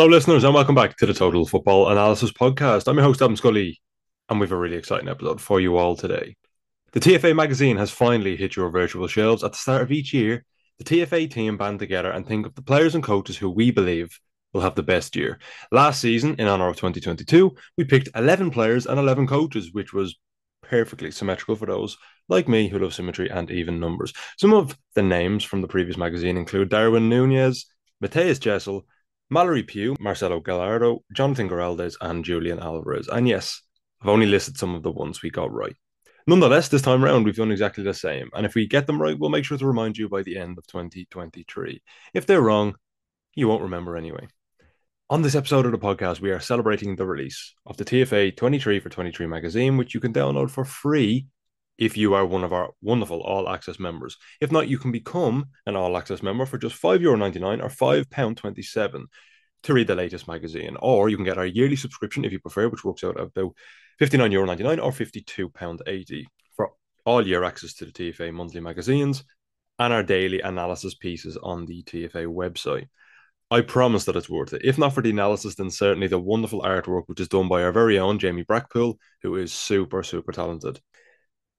Hello, listeners, and welcome back to the Total Football Analysis Podcast. I'm your host, Adam Scully, and we have a really exciting episode for you all today. The TFA magazine has finally hit your virtual shelves. At the start of each year, the TFA team band together and think of the players and coaches who we believe will have the best year. Last season, in honor of 2022, we picked 11 players and 11 coaches, which was perfectly symmetrical for those like me who love symmetry and even numbers. Some of the names from the previous magazine include Darwin Nunez, Matheus Jessel, Mallory Pugh, Marcelo Gallardo, Jonathan Giraldes, and Julian Alvarez. And yes, I've only listed some of the ones we got right. Nonetheless, this time around, we've done exactly the same. And if we get them right, we'll make sure to remind you by the end of 2023. If they're wrong, you won't remember anyway. On this episode of the podcast, we are celebrating the release of the TFA 23 for 23 magazine, which you can download for free if you are one of our wonderful all access members. If not, you can become an all access member for just €5.99 or £5.27 to read the latest magazine. Or you can get our yearly subscription if you prefer, which works out at about €59.99 or £52.80 for all year access to the TFA monthly magazines and our daily analysis pieces on the TFA website. I promise that it's worth it. If not for the analysis, then certainly the wonderful artwork, which is done by our very own Jamie Brackpool, who is super, super talented.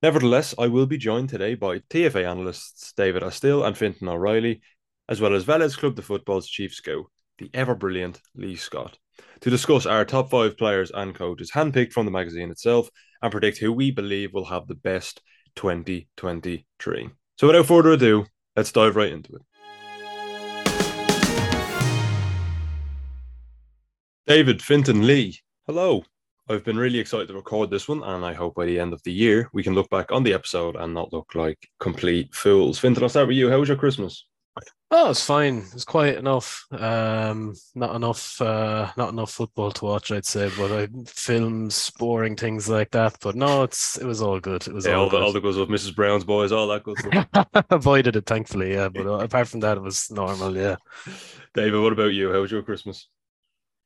Nevertheless, I will be joined today by TFA analysts David Astill and Fintan O'Reilly, as well as Velez Club de Football's chief scout, the ever brilliant Lee Scott, to discuss our top five players and coaches handpicked from the magazine itself and predict who we believe will have the best 2023. So without further ado, let's dive right into it. David, Fintan, Lee, hello. I've been really excited to record this one, and I hope by the end of the year we can look back on the episode and not look like complete fools. Fintan, I'll start with you. How was your Christmas? Oh, it's fine. It's quiet enough. Um, not enough, uh, not enough football to watch, I'd say. But I, films, boring things like that. But no, it's it was all good. It was yeah, all, all, the, good. all the goes of Mrs. Brown's boys, all that good stuff. Avoided it, thankfully. Yeah, but apart from that, it was normal. Yeah. David, what about you? How was your Christmas?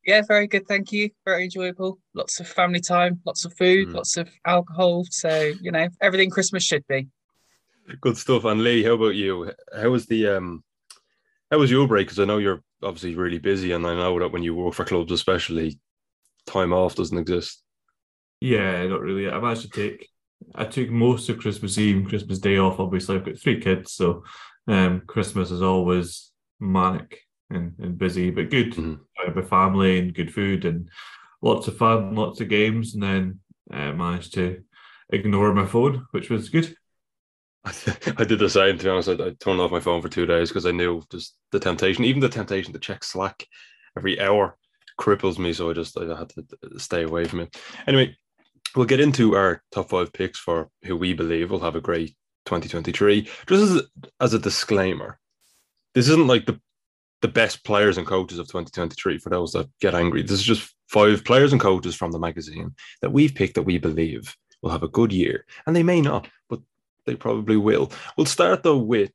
Yeah, very good. Thank you. Very enjoyable. Lots of family time, lots of food, Mm. lots of alcohol. So, you know, everything Christmas should be. Good stuff. And Lee, how about you? How was the um, how was your break? Because I know you're obviously really busy, and I know that when you work for clubs, especially, time off doesn't exist. Yeah, not really. I managed to take. I took most of Christmas Eve, and Christmas Day off. Obviously, I've got three kids, so um, Christmas is always manic and, and busy, but good Mhm. uh, with family and good food and lots of fun, lots of games, and then uh, managed to ignore my phone, which was good. I did the same. To be honest, I, I turned off my phone for two days because I knew just the temptation, even the temptation to check Slack every hour, cripples me. So I just I had to stay away from it. Anyway, we'll get into our top five picks for who we believe will have a great 2023. Just as a, as a disclaimer, this isn't like the the best players and coaches of 2023 for those that get angry. This is just five players and coaches from the magazine that we've picked that we believe will have a good year, and they may not, but they probably will. We'll start though with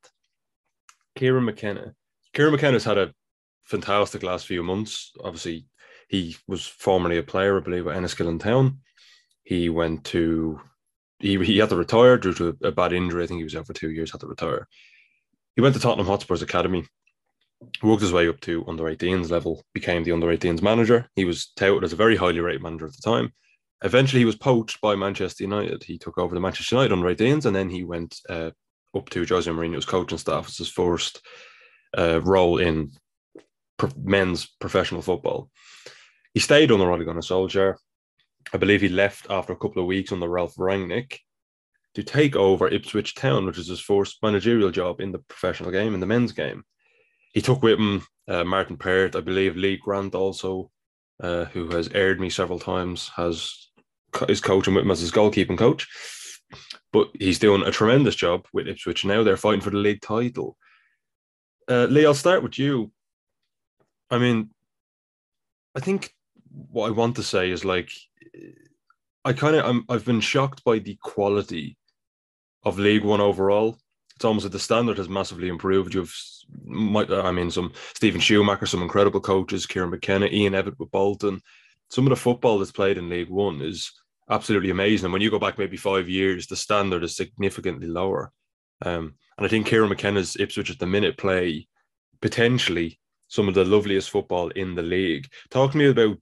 Kieran McKenna. Kieran McKenna's had a fantastic last few months. Obviously, he was formerly a player, I believe, at Enniskillen Town. He went to he, he had to retire due to a bad injury. I think he was out for two years, had to retire. He went to Tottenham Hotspur's academy, worked his way up to under 18s level, became the under 18s manager. He was touted as a very highly rated manager at the time. Eventually, he was poached by Manchester United. He took over the Manchester United under 18s, and then he went uh, up to Jose Mourinho's coaching staff as his first uh, role in pro- men's professional football. He stayed under Ole Gunnar Solskjaer. I believe he left after a couple of weeks under Ralf Rangnick to take over Ipswich Town, which is his first managerial job in the professional game, in the men's game. He took with him uh, Martin Pert, I believe Lee Grant also, uh, who has aired me several times, has is coaching with him as his goalkeeping coach. But he's doing a tremendous job with Ipswich now. They're fighting for the league title. Uh, Lee, I'll start with you. I mean, I think what I want to say is like, I kind of I've been shocked by the quality of League One overall. It's almost like the standard has massively improved. You've, might I mean, some Steven Schumacher, some incredible coaches, Kieran McKenna, Ian Evatt with Bolton. Some of the football that's played in League One is absolutely amazing. And when you go back maybe five years, the standard is significantly lower. Um, and I think Kieran McKenna's Ipswich at the minute play potentially some of the loveliest football in the league. Talk to me about,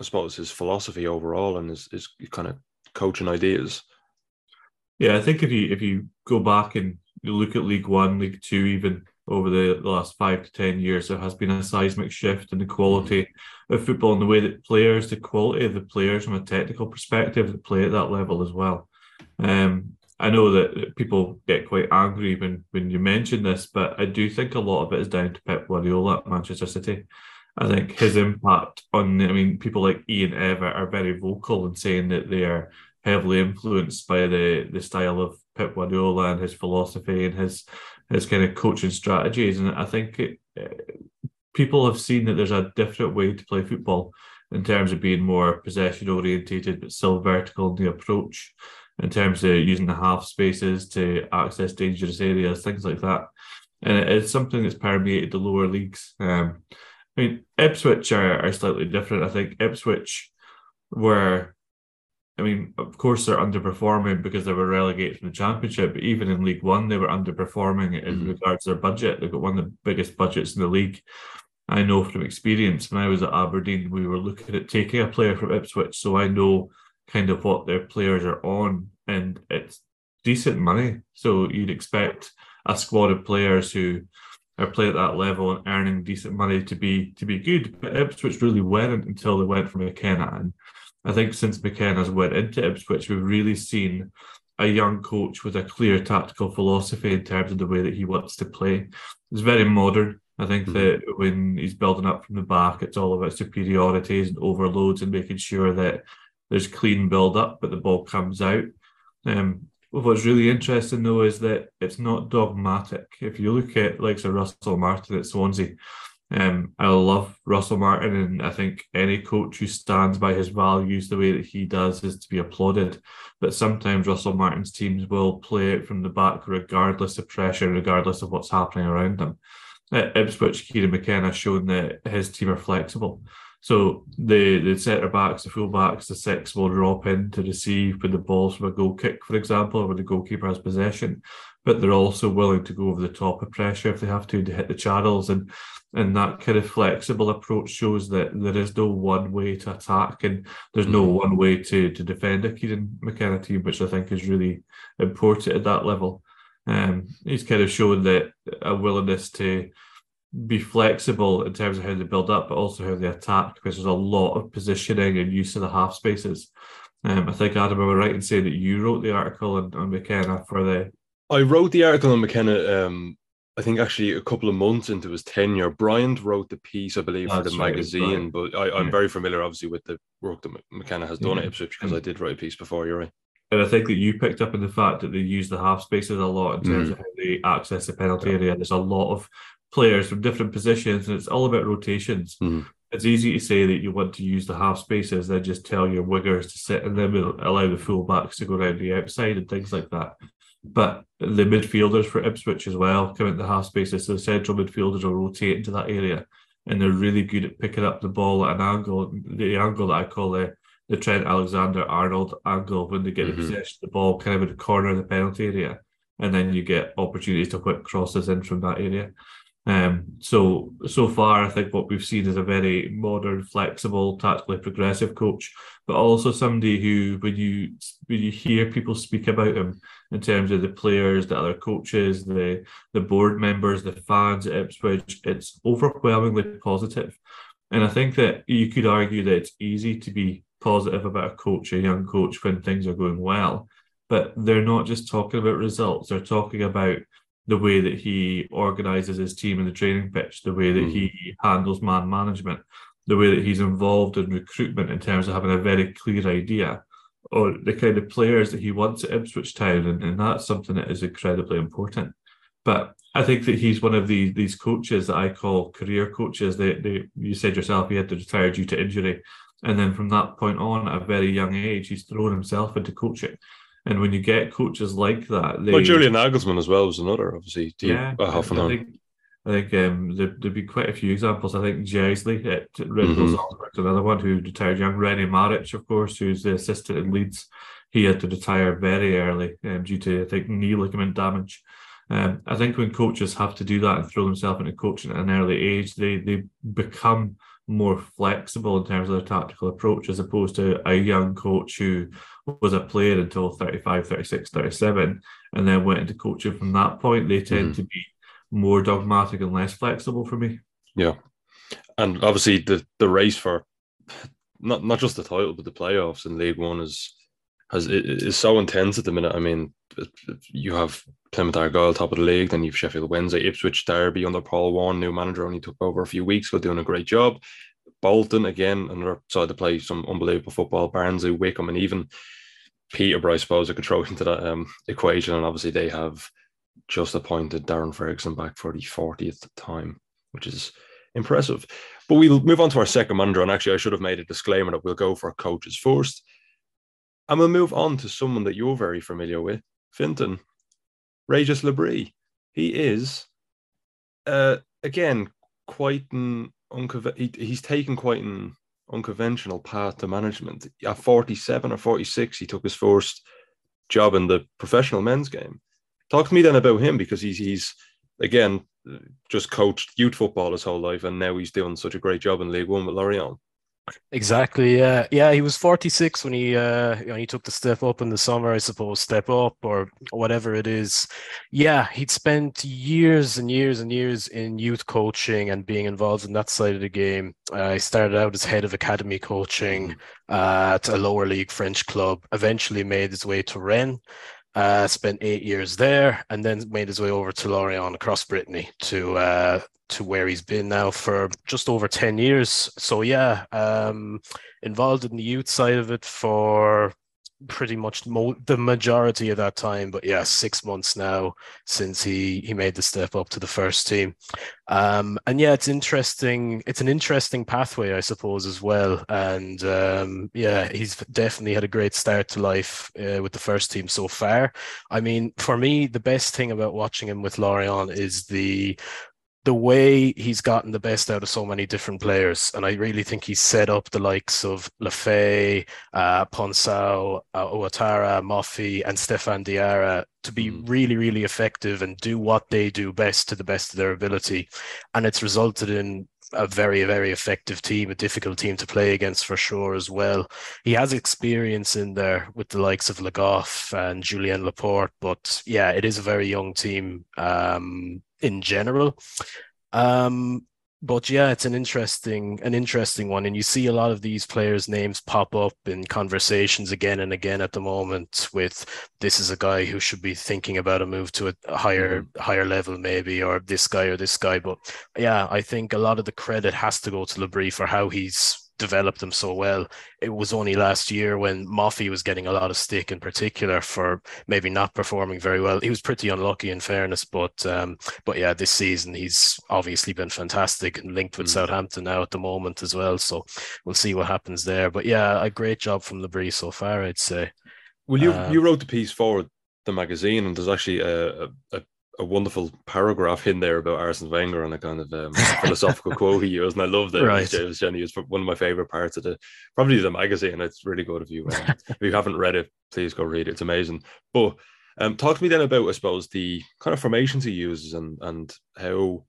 I suppose, his philosophy overall and his, his kind of coaching ideas. Yeah, I think if you if you go back and you look at League One, League Two, even over the, last five to ten years, there has been a seismic shift in the quality of football and the way that players, the quality of the players from a technical perspective that play at that level as well. Um, I know that people get quite angry when, when you mention this, but I do think a lot of it is down to Pep Guardiola at Manchester City. I think his impact on, I mean, people like Ian Evatt are very vocal in saying that they are heavily influenced by the the style of Pep Guardiola and his philosophy and his his kind of coaching strategies. And I think it, people have seen that there's a different way to play football in terms of being more possession orientated, but still vertical in the approach in terms of using the half spaces to access dangerous areas, things like that. And it's something that's permeated the lower leagues. Um, I mean, Ipswich are, are slightly different. I think Ipswich were, I mean, of course, they're underperforming because they were relegated from the Championship. But even in League One, they were underperforming in mm-hmm. regards to their budget. They've got one of the biggest budgets in the league. I know from experience when I was at Aberdeen, we were looking at taking a player from Ipswich. So I know kind of what their players are on, and it's decent money. So you'd expect a squad of players who are playing at that level and earning decent money to be to be good. But Ipswich really weren't until they went from McKenna. And I think since McKenna's went into Ipswich, we've really seen a young coach with a clear tactical philosophy in terms of the way that he wants to play. It's very modern. I think mm-hmm. that when he's building up from the back, it's all about superiorities and overloads and making sure that there's clean build up, but the ball comes out. Um, what's really interesting though is that it's not dogmatic. If you look at like Sir Russell Martin at Swansea, um, I love Russell Martin, and I think any coach who stands by his values the way that he does is to be applauded. But sometimes Russell Martin's teams will play it from the back, regardless of pressure, regardless of what's happening around them. At Ipswich, Kieran McKenna shown that his team are flexible. So the the centre backs, the full backs, the six will drop in to receive with the balls from a goal kick, for example, where the goalkeeper has possession. But they're also willing to go over the top of pressure if they have to to hit the channels. And and that kind of flexible approach shows that there is no one way to attack and there's no mm-hmm. one way to to defend a Kieran McKenna team, which I think is really important at that level. Um, he's kind of shown that a willingness to be flexible in terms of how they build up, but also how they attack, because there's a lot of positioning and use of the half spaces. Um, I think Adam, am I right in saying that you wrote the article on, on McKenna for the? I wrote the article on McKenna. Um, I think actually a couple of months into his tenure, Bryant wrote the piece, I believe, That's for the right, magazine. But I, am yeah. very familiar, obviously, with the work that McKenna has done yeah. at Ipswich because I did write a piece before. You're right. And I think that you picked up on the fact that they use the half spaces a lot in terms mm. of how they access the penalty area. There's a lot of players from different positions, and it's all about rotations. Mm. It's easy to say that you want to use the half spaces, then just tell your wingers to sit and then allow the full backs to go around the outside and things like that. But the midfielders for Ipswich as well come into the half spaces, so the central midfielders will rotate into that area, and they're really good at picking up the ball at an angle, the angle that I call the the Trent Alexander Arnold angle when they get mm-hmm. possession of the ball kind of in the corner of the penalty area, and then you get opportunities to put crosses in from that area. Um, so so far, I think what we've seen is a very modern, flexible, tactically progressive coach, but also somebody who, when you when you hear people speak about him in terms of the players, the other coaches, the the board members, the fans at Ipswich, it's overwhelmingly positive. And I think that you could argue that it's easy to be positive about a coach, a young coach, when things are going well. But they're not just talking about results; they're talking about the way that he organizes his team in the training pitch, the way that mm. he handles man management, the way that he's involved in recruitment in terms of having a very clear idea or the kind of players that he wants at Ipswich Town. And, and that's something that is incredibly important. But I think that he's one of these these coaches that I call career coaches. They, they you said yourself he had to retire due to injury. And then from that point on, at a very young age, he's thrown himself into coaching. And when you get coaches like that, they, well, Julian Nagelsmann as well was another, obviously. Yeah, half an I think, I think um, there, would be quite a few examples. I think Jaissle at Red Bull mm-hmm. another one who retired young. Rene Maric, of course, who's the assistant in Leeds, he had to retire very early um, due to I think knee ligament damage. Um, I think when coaches have to do that and throw themselves into coaching at an early age, they they become more flexible in terms of their tactical approach as opposed to a young coach who was a player until 35, 36, 37, and then went into coaching from that point. They tend mm. to be more dogmatic and less flexible for me. Yeah. And obviously the the race for not not just the title but the playoffs in League One is has is so intense at the minute. I mean, you have Plymouth Argyle top of the league, then you've Sheffield Wednesday, Ipswich Derby under Paul Warne, new manager only took over a few weeks ago, doing a great job. Bolton again, another side to play some unbelievable football. Barnsley, Wycombe, and even Peterborough, I suppose, are throw into that um, equation. And obviously, they have just appointed Darren Ferguson back for the 40th time, which is impressive. But we'll move on to our second manager. And actually, I should have made a disclaimer that we'll go for coaches first. And we'll move on to someone that you're very familiar with, Fintan. Regis Le Bris. He is, uh, again, quite an unconven- he, he's taken quite an unconventional path to management. At 47 or 46, he took his first job in the professional men's game. Talk to me then about him because he's he's again just coached youth football his whole life, and now he's doing such a great job in League One with Lorient. Exactly. Yeah. Yeah. He was 46 when he uh know, he took the step up in the summer, I suppose, step up or whatever it is. Yeah, he'd spent years and years and years in youth coaching and being involved in that side of the game. Uh, he started out as head of academy coaching uh, at a lower league French club. Eventually made his way to Rennes. Uh, spent eight years there, and then made his way over to Lorient across Brittany to uh, to where he's been now for just over 10 years. So, yeah, um, involved in the youth side of it for pretty much mo- the majority of that time. But yeah six months now since he he made the step up to the first team. Um and yeah it's interesting it's an interesting pathway i suppose as well. And um yeah he's definitely had a great start to life uh, with the first team so far. I mean for me the best thing about watching him with lorient is the the way he's gotten the best out of so many different players. And I really think he's set up the likes of Le Fée, uh, Ponceau, uh, Ouattara, Moffi, and Stéphane Diarra to be mm. really, really effective and do what they do best to the best of their ability. And it's resulted in a very, very effective team, a difficult team to play against for sure as well. He has experience in there with the likes of Le Goff and Julien Laporte, but yeah, it is a very young team. Um, in general. Um, but yeah, it's an interesting, an interesting one, and you see a lot of these players' names pop up in conversations again and again at the moment. With this is a guy who should be thinking about a move to a higher, mm-hmm. higher level, maybe, or this guy or this guy. But yeah, I think a lot of the credit has to go to Le Bris for how he's developed them so well. It was only last year when Moffi was getting a lot of stick in particular for maybe not performing very well. He was pretty unlucky in fairness, but um, but yeah, this season he's obviously been fantastic and linked with mm. Southampton now at the moment as well. So we'll see what happens there. But yeah, a great job from Le Bris so far, I'd say. Well, you um, you wrote the piece for the magazine, and there's actually a, a, a wonderful paragraph in there about Arsene Wenger and a kind of um, philosophical quote he used, and I loved it. Right. It was, Jenny, was one of my favorite parts of the probably the magazine. It's really good if you um, if you haven't read it, please go read it. It's amazing. But um, talk to me then about I suppose the kind of formations he uses and and how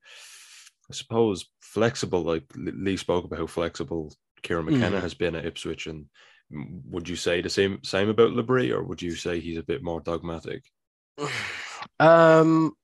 I suppose flexible. Like Lee spoke about how flexible Kieran McKenna mm. has been at Ipswich, and would you say the same same about Le Bris, or would you say he's a bit more dogmatic? Um,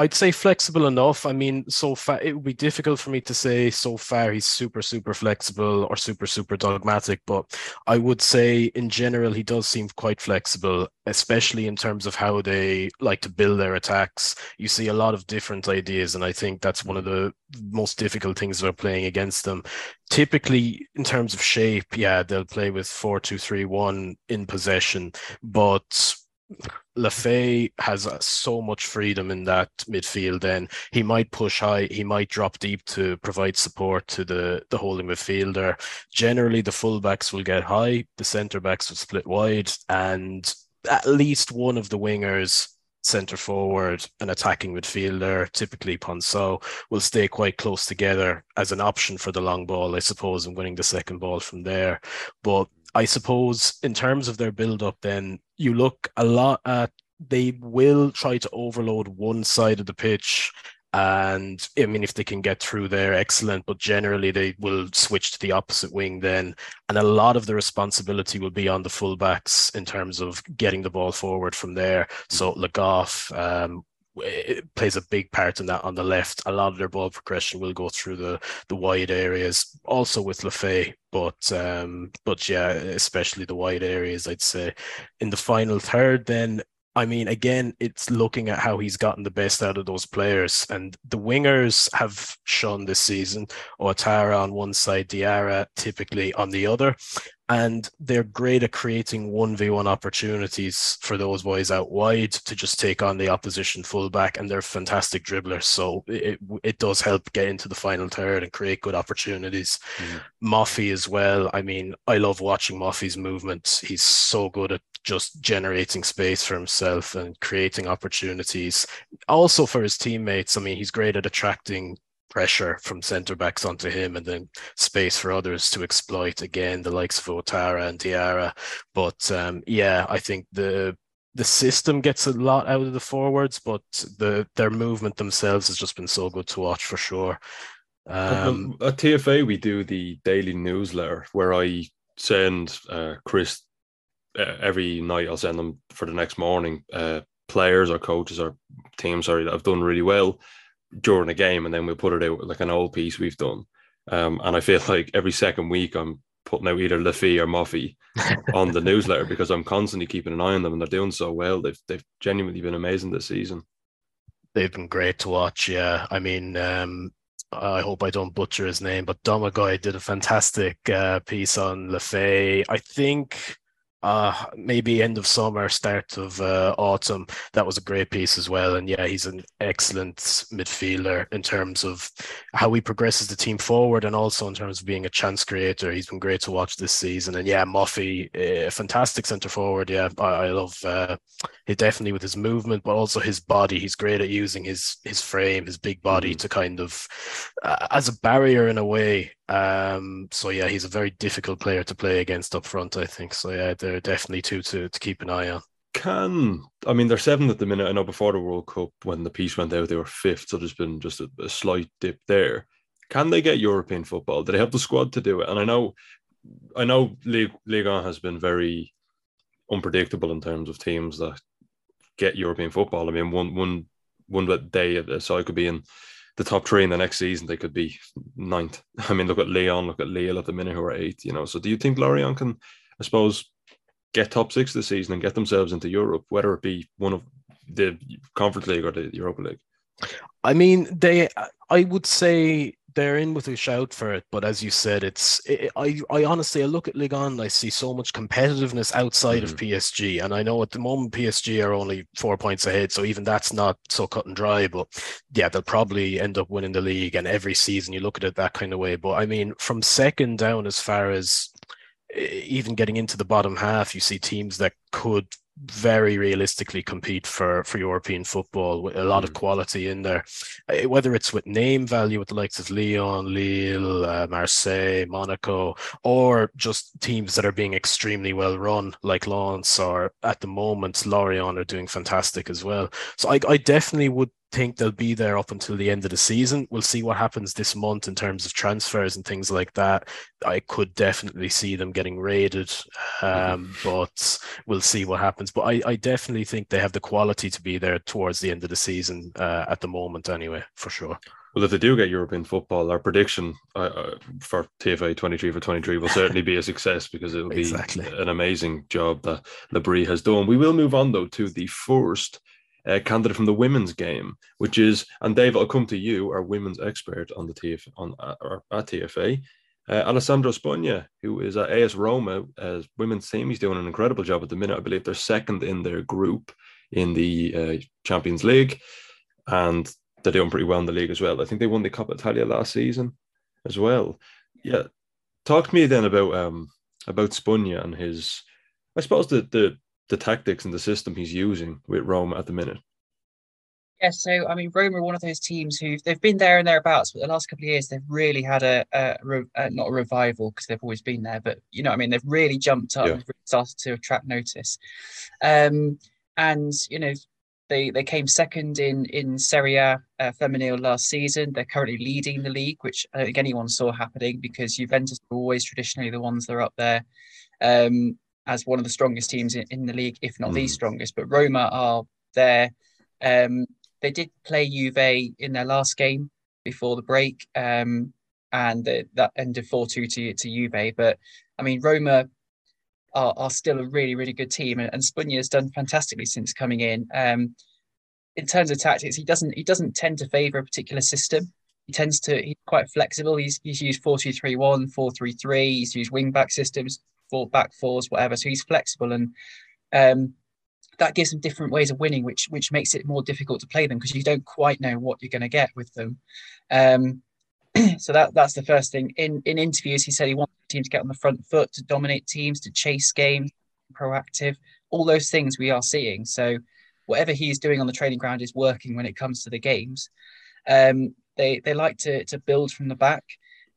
I'd say flexible enough. I mean, so far it would be difficult for me to say so far he's super, super flexible or super, super dogmatic, but I would say in general he does seem quite flexible, especially in terms of how they like to build their attacks. You see a lot of different ideas, and I think that's one of the most difficult things about playing against them. Typically, in terms of shape, yeah, they'll play with four, two, three, one in possession, but Le Fée has uh, so much freedom in that midfield. Then he might push high, he might drop deep to provide support to the the holding midfielder. Generally, the fullbacks will get high, the centre backs will split wide, and at least one of the wingers centre forward, an attacking midfielder, typically Ponceau, will stay quite close together as an option for the long ball, I suppose, and winning the second ball from there. But I suppose in terms of their build up, then you look a lot at they will try to overload one side of the pitch. And I mean, if they can get through there, excellent. But generally, they will switch to the opposite wing then. And a lot of the responsibility will be on the fullbacks in terms of getting the ball forward from there. So Le Goff, um, it plays a big part in that on the left. A lot of their ball progression will go through the the wide areas, also with Fée, but um, but yeah, especially the wide areas. I'd say in the final third, then I mean, again, it's looking at how he's gotten the best out of those players. And the wingers have shown this season, Ouattara on one side, Diarra typically on the other and they're great at creating 1v1 opportunities for those boys out wide to just take on the opposition fullback and they're fantastic dribblers. So it, it does help get into the final third and create good opportunities. Mm. Moffi as well. I mean I love watching Moffi's movement he's so good at just generating space for himself and creating opportunities. Also for his teammates I mean he's great at attracting pressure from centre backs onto him and then space for others to exploit again the likes of Ouattara and Diarra. But um, yeah, I think the the system gets a lot out of the forwards, but the their movement themselves has just been so good to watch for sure. Um, At TFA, we do the daily newsletter where I send uh, Chris uh, every night. I'll send them for the next morning. Uh, players or coaches or teams, sorry, that have done really well during a game, and then we'll put it out like an old piece we've done. Um, and I feel like every second week I'm putting out either Fée or Moffi on the newsletter because I'm constantly keeping an eye on them, and they're doing so well. They've they've genuinely been amazing this season. They've been great to watch. Yeah, I mean, um, I hope I don't butcher his name, but Domagoj did a fantastic uh, piece on Le Fée. I think uh maybe end of summer start of uh, autumn. That was a great piece as well. And yeah he's an excellent midfielder in terms of how he progresses the team forward and also in terms of being a chance creator. He's been great to watch this season. And yeah Moffi a fantastic center forward. Yeah I, I love uh he definitely with his movement but also his body. He's great at using his his frame his big body mm-hmm. to kind of uh, as a barrier in a way um, so yeah, he's a very difficult player to play against up front. I think so. Yeah, they're definitely two to to keep an eye on. Can I mean they're seventh at the minute? I know before the World Cup when the piece went out they were fifth, so there's been just a, a slight dip there. Can they get European football? Do they have the squad to do it? And I know, I know Ligue, Ligue 1 has been very unpredictable in terms of teams that get European football. I mean, one one one day a side could be in the top three in the next season, they could be ninth. I mean, look at Lyon, look at Lille at the minute who are eighth, you know. So do you think Lorient can, I suppose, get top six this season and get themselves into Europe, whether it be one of the Conference League or the Europa League? I mean, they I would say they're in with a shout for it, but as you said, it's it, I I honestly I look at Ligue 1, I see so much competitiveness outside mm-hmm. of PSG, and I know at the moment PSG are only four points ahead, so even that's not so cut and dry. But yeah, they'll probably end up winning the league, and every season you look at it that kind of way. But I mean, from second down, as far as even getting into the bottom half, you see teams that could very realistically compete for for European football with a lot mm. of quality in there. Uh, whether it's with name value with the likes of Lyon, Lille, uh, Marseille, Monaco, or just teams that are being extremely well run like Lens or at the moment Lorient are doing fantastic as well. So I, I definitely would think they'll be there up until the end of the season. We'll see what happens this month in terms of transfers and things like that. I could definitely see them getting raided, um, mm-hmm. but we'll see what happens. But I, I, definitely think they have the quality to be there towards the end of the season uh, at the moment, anyway, for sure. Well, if they do get European football, our prediction uh, uh for TFA 23 for 23 will certainly be a success because it will be exactly. an amazing job that Le Bris has done. We will move on, though, to the first uh, candidate from the women's game, which is, and Dave, I'll come to you, our women's expert on the TF on uh, at TFA, uh, Alessandro Spugna, who is at AS Roma as women's team. He's doing an incredible job at the minute. I believe they're second in their group in the uh, Champions League, and they're doing pretty well in the league as well. I think they won the Coppa Italia last season as well. Yeah, talk to me then about um about Spugna and his, I suppose the the the tactics and the system he's using with Rome at the minute? Yeah, so I mean, Roma are one of those teams who they've been there and thereabouts, but the last couple of years they've really had a, a, a not a revival because they've always been there, but you know, I mean, they've really jumped up yeah. really started to attract notice. Um, and you know they they came second in in Serie A uh, Femminile last season. They're currently leading the league, which I don't think anyone saw happening because Juventus are always traditionally the ones that are up there um, as one of the strongest teams in, in the league, if not mm. the strongest. But Roma are there. Um, they did play Juve in their last game before the break, um, and the, that ended four two to to Juve. But I mean, Roma are, are still a really, really good team. And, and Spugna has done fantastically since coming in. Um, in terms of tactics, he doesn't he doesn't tend to favour a particular system. He tends to he's quite flexible. He's he's used 4-2-3-1, 4-3-3, he's used wing back systems, four back fours, whatever. So he's flexible and um, that gives them different ways of winning, which which makes it more difficult to play them because you don't quite know what you're going to get with them. Um, so that that's the first thing. In in interviews, he said he wants the team to get on the front foot, to dominate teams, to chase games, proactive. All those things we are seeing. So whatever he's doing on the training ground is working when it comes to the games. Um, they they like to to build from the back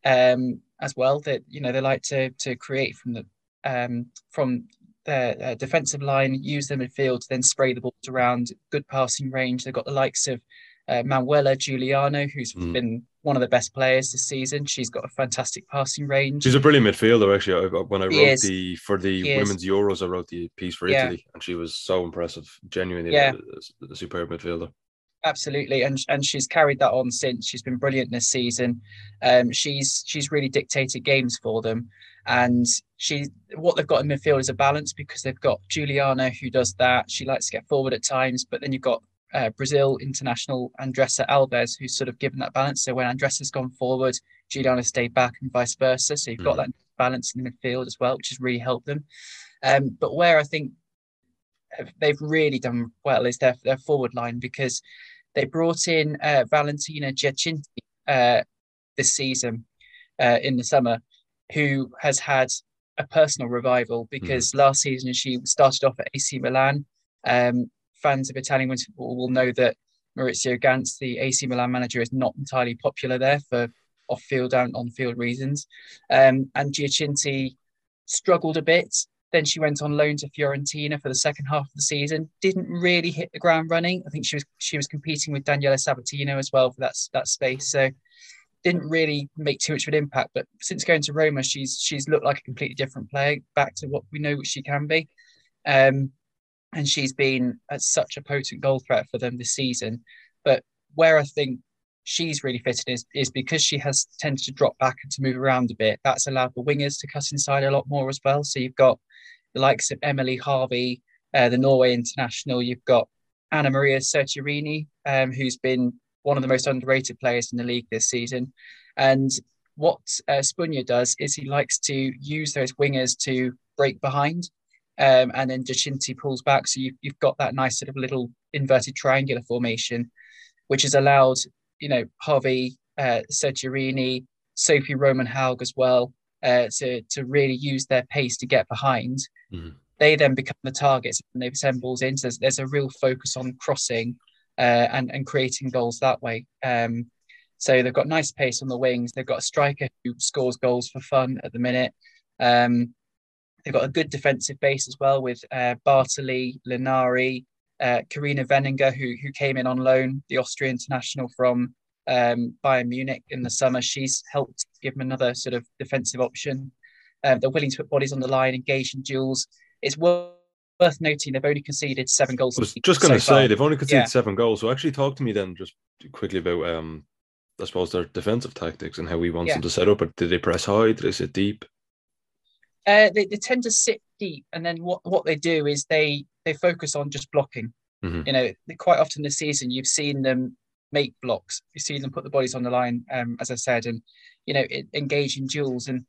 um, as well. That you know they like to to create from the um, from their uh, defensive line, use the midfield to then spray the balls around. Good passing range. They've got the likes of uh, Manuela Giuliano, who's mm. been one of the best players this season. She's got a fantastic passing range. She's a brilliant midfielder, actually. when I wrote the for the women's Euros, I wrote the piece for yeah. Italy, and she was so impressive. Genuinely, yeah. a, a superb midfielder. Absolutely, and and she's carried that on since. She's been brilliant this season. Um, she's she's really dictated games for them, and she what they've got in midfield is a balance because they've got Giuliano who does that. She likes to get forward at times, but then you've got uh, Brazil international Andressa Alves, who's sort of given that balance. So when Andressa's gone forward, Giuliano stayed back and vice versa. So you've mm. got that balance in the midfield as well, which has really helped them. Um, but where I think they've really done well is their, their forward line because they brought in uh, Valentina Giacinti uh, this season uh, in the summer, who has had a personal revival because mm. last season she started off at AC Milan. Um, fans of Italian women's football will know that Maurizio Ganz, the AC Milan manager, is not entirely popular there for off-field and on-field reasons. Um, and Giacinti struggled a bit. Then she went on loan to Fiorentina for the second half of the season. Didn't really hit the ground running. I think she was she was competing with Daniela Sabatino as well for that that space. So didn't really make too much of an impact. But since going to Roma, she's she's looked like a completely different player, back to what we know she can be. Um, and she's been such a potent goal threat for them this season. But where I think she's really fitted is, is because she has tended to drop back and to move around a bit. That's allowed the wingers to cut inside a lot more as well. So you've got the likes of Emilie Haavi, uh, the Norway international. You've got Anna Maria Serturini, um, who's been one of the most underrated players in the league this season. And what uh, Spugna does is he likes to use those wingers to break behind um, and then Giacinti pulls back. So you've, you've got that nice sort of little inverted triangular formation, which has allowed, you know, Haavi, uh, Sophie Roman Haug as well, uh, to, to really use their pace to get behind. Mm-hmm. They then become the targets and they send balls in. So there's, there's a real focus on crossing uh, and, and creating goals that way. Um, so they've got nice pace on the wings. They've got a striker who scores goals for fun at the minute. Um, They've got a good defensive base as well with uh, Bartoli, Linari, uh, Carina Wenninger, who who came in on loan, the Austrian international from um, Bayern Munich in the summer. She's helped give them another sort of defensive option. Um, they're willing to put bodies on the line, engage in duels. It's worth worth noting they've only conceded seven goals. I was just going to so say they've only conceded yeah. seven goals. So actually, talk to me then just quickly about um, I suppose their defensive tactics and how we want yeah. them to set up. But did they press high? Did they sit deep? Uh, they, they tend to sit deep, and then what, what they do is they they focus on just blocking. Mm-hmm. You know, quite often this season you've seen them make blocks. You've seen them put the bodies on the line, um, as I said, and you know, it, engage in duels. And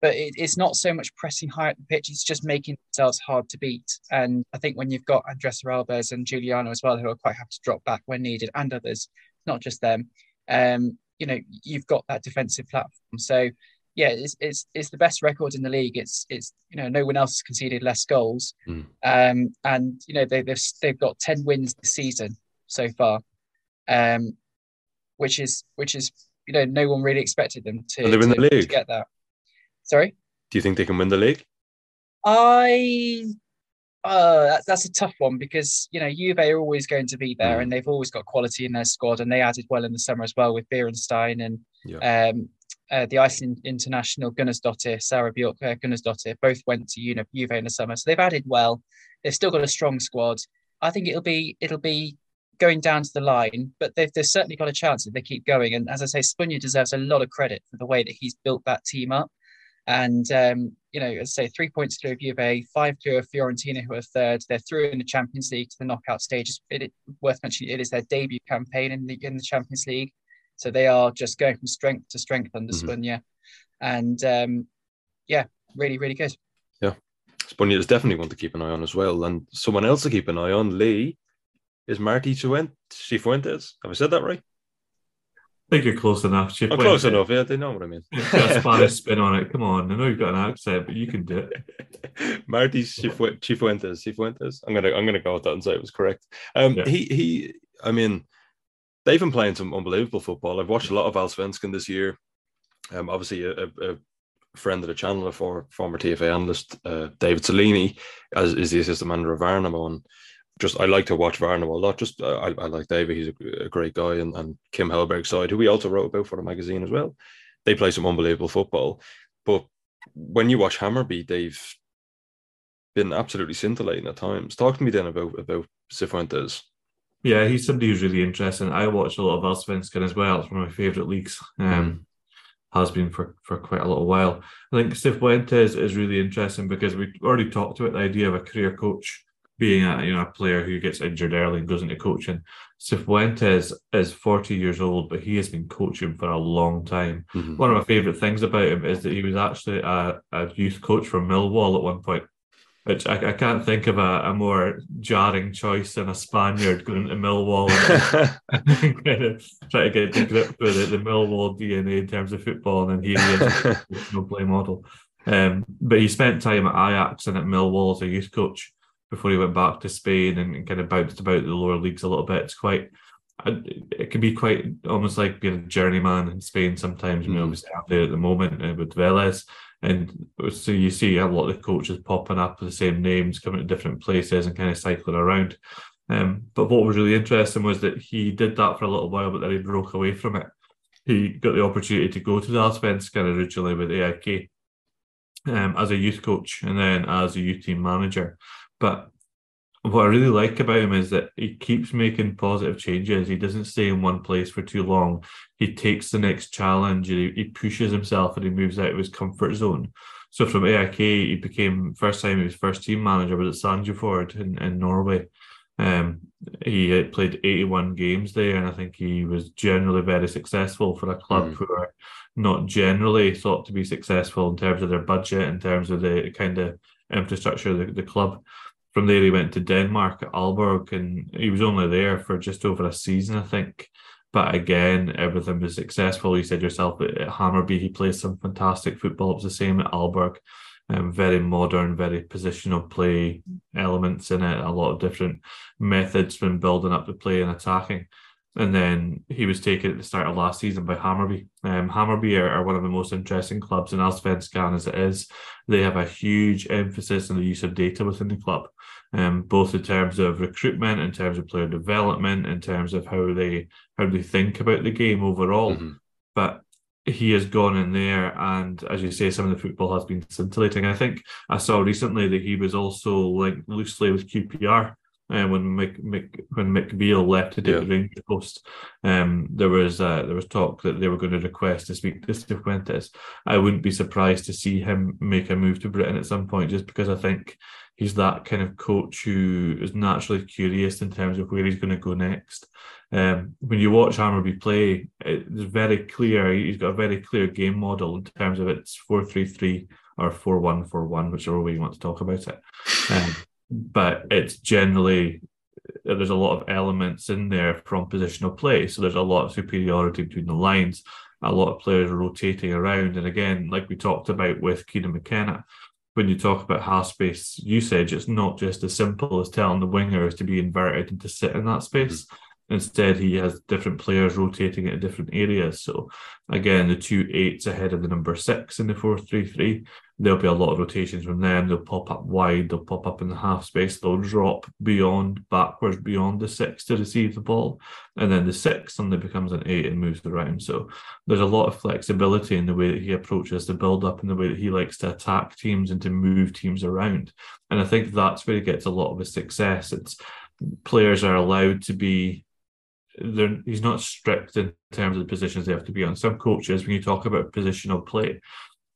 but it, it's not so much pressing high at the pitch; it's just making themselves hard to beat. And I think when you've got Andressa Alves and Giuliano as well, who are quite happy to drop back when needed, and others, not just them, um, you know, you've got that defensive platform. So yeah, it's, it's it's the best record in the league. It's it's you know no one else has conceded less goals, mm. um, and you know they, they've they've got ten wins this season so far, um, which is which is you know no one really expected them to, and they win to, the league. get that. Sorry, do you think they can win the league? I Uh, that's, that's a tough one because you know Juve are always going to be there, Mm. and they've always got quality in their squad, and they added well in the summer as well with Beerensteyn and Yeah. um, uh, the Iceland international Gunnarsdottir, Sara Björk uh, Gunnarsdottir, both went to Juve, Juve in the summer, so they've added well. They've still got a strong squad. I think it'll be it'll be going down to the line, but they've, they've certainly got a chance if they keep going. And as I say, Spugna deserves a lot of credit for the way that he's built that team up. And um, you know, as I say, three points clear of Juve, five clear of Fiorentina, who are third. They're through in the Champions League to the knockout stages. It, it worth mentioning, it is their debut campaign in the in the Champions League, so they are just going from strength to strength under Mhm. Spugna, and um, yeah, really, really good. Yeah. Spugna is definitely one to keep an eye on as well. And someone else to keep an eye on, Lee, is Marty Chuen- Cifuentes. Have I said that right? I think you're close enough. Chip I'm close enough. Yeah, they know what I mean. Got a Spanish spin on it. Come on. I know you've got an accent, but you can do it. Marty Cifu- Cifuentes. Cifuentes. I'm gonna I'm gonna go with that and say it was correct. Um, Yeah. he he. I mean, they've been playing some unbelievable football. I've watched a lot of Allsvenskan this year. Um, obviously a, a, friend of the channel, a for, former TFA analyst, uh, David Cellini, as is the assistant manager of Varnamo, and just I like to watch Varnamo a lot. Just uh, I, I like David; he's a, a great guy, and, and Kim Hellberg's side, who we also wrote about for the magazine as well. They play some unbelievable football, but when you watch Hammarby, they've been absolutely scintillating at times. Talk to me then about about Cifuentes. Yeah, he's somebody who's really interesting. I watch a lot of Allsvenskan as well. It's one of my favourite leagues. Um, Has been for, for quite a little while. I think Cifuentes is really interesting because we already talked about the idea of a career coach being a you know a player who gets injured early and goes into coaching. Cifuentes is 40 years old, but he has been coaching for a long time. Mhm. One of my favourite things about him is that he was actually a, a youth coach for Millwall at one point, which I, I can't think of a, a more jarring choice than a Spaniard going to Millwall and kind of try to get to grip with it, the Millwall DNA in terms of football, and then he is, no play model. Um, but he spent time at Ajax and at Millwall as a youth coach before he went back to Spain and, and kind of bounced about the lower leagues a little bit. It's quite, it can be quite almost like being a journeyman in Spain sometimes. You know, Mhm. obviously out there at the moment uh, with Velez. And so you see a lot of coaches popping up with the same names, coming to different places and kind of cycling around. Um, but what was really interesting was that he did that for a little while, but then he broke away from it. He got the opportunity to go to the Allsvenskan originally with AIK um, as a youth coach and then as a youth team manager. But what I really like about him is that he keeps making positive changes. He doesn't stay in one place for too long. He takes the next challenge and he, he pushes himself and he moves out of his comfort zone. So from AIK, he became first time he was first team manager was at Sandefjord in, in Norway. Um, he played 81 games there, and I think he was generally very successful for a club Mm. who are not generally thought to be successful in terms of their budget, in terms of the kind of infrastructure of the, the club. From there, he went to Denmark at Aalborg, and he was only there for just over a season, I think. But again, everything was successful. You said yourself at, Hammarby, he plays some fantastic football. It was the same at Aalborg. Um, very modern, very positional play elements in it, a lot of different methods when building up the play and attacking. And then he was taken at the start of last season by Hammarby. Um, Hammarby are, are one of the most interesting clubs in Allsvenskan as it is. They have a huge emphasis on the use of data within the club, um, both in terms of recruitment, in terms of player development, in terms of how they how they think about the game overall. Mhm. But he has gone in there, and as you say, some of the football has been scintillating. I think I saw recently that he was also linked loosely with QPR. Uh, when Mick, Mick when Mick Beale left to take Yeah. the Rangers post, um, there was uh, there was talk that they were going to request to speak to Cifuentes. I wouldn't be surprised to see him make a move to Britain at some point, just because I think he's that kind of coach who is naturally curious in terms of where he's going to go next. Um, when you watch Hammarby play, it's very clear. He's got a very clear game model in terms of it's four three three or four one four one, whichever way you want to talk about it. Um, but it's generally there's a lot of elements in there from positional play. So there's a lot of superiority between the lines, a lot of players rotating around. And again, like we talked about with Kieran McKenna, when you talk about half space usage, it's not just as simple as telling the wingers to be inverted and to sit in that space. Mm. Instead, he has different players rotating at different areas. So, again, the two eights ahead of the number six in the 4 3 3. There'll be a lot of rotations from them. They'll pop up wide, they'll pop up in the half space, they'll drop beyond, backwards beyond the six to receive the ball. And then the six suddenly becomes an eight and moves around. So, there's a lot of flexibility in the way that he approaches the build up and the way that he likes to attack teams and to move teams around. And I think that's where he gets a lot of his success. It's players are allowed to be he's not strict in terms of the positions they have to be on. Some coaches, when you talk about positional play,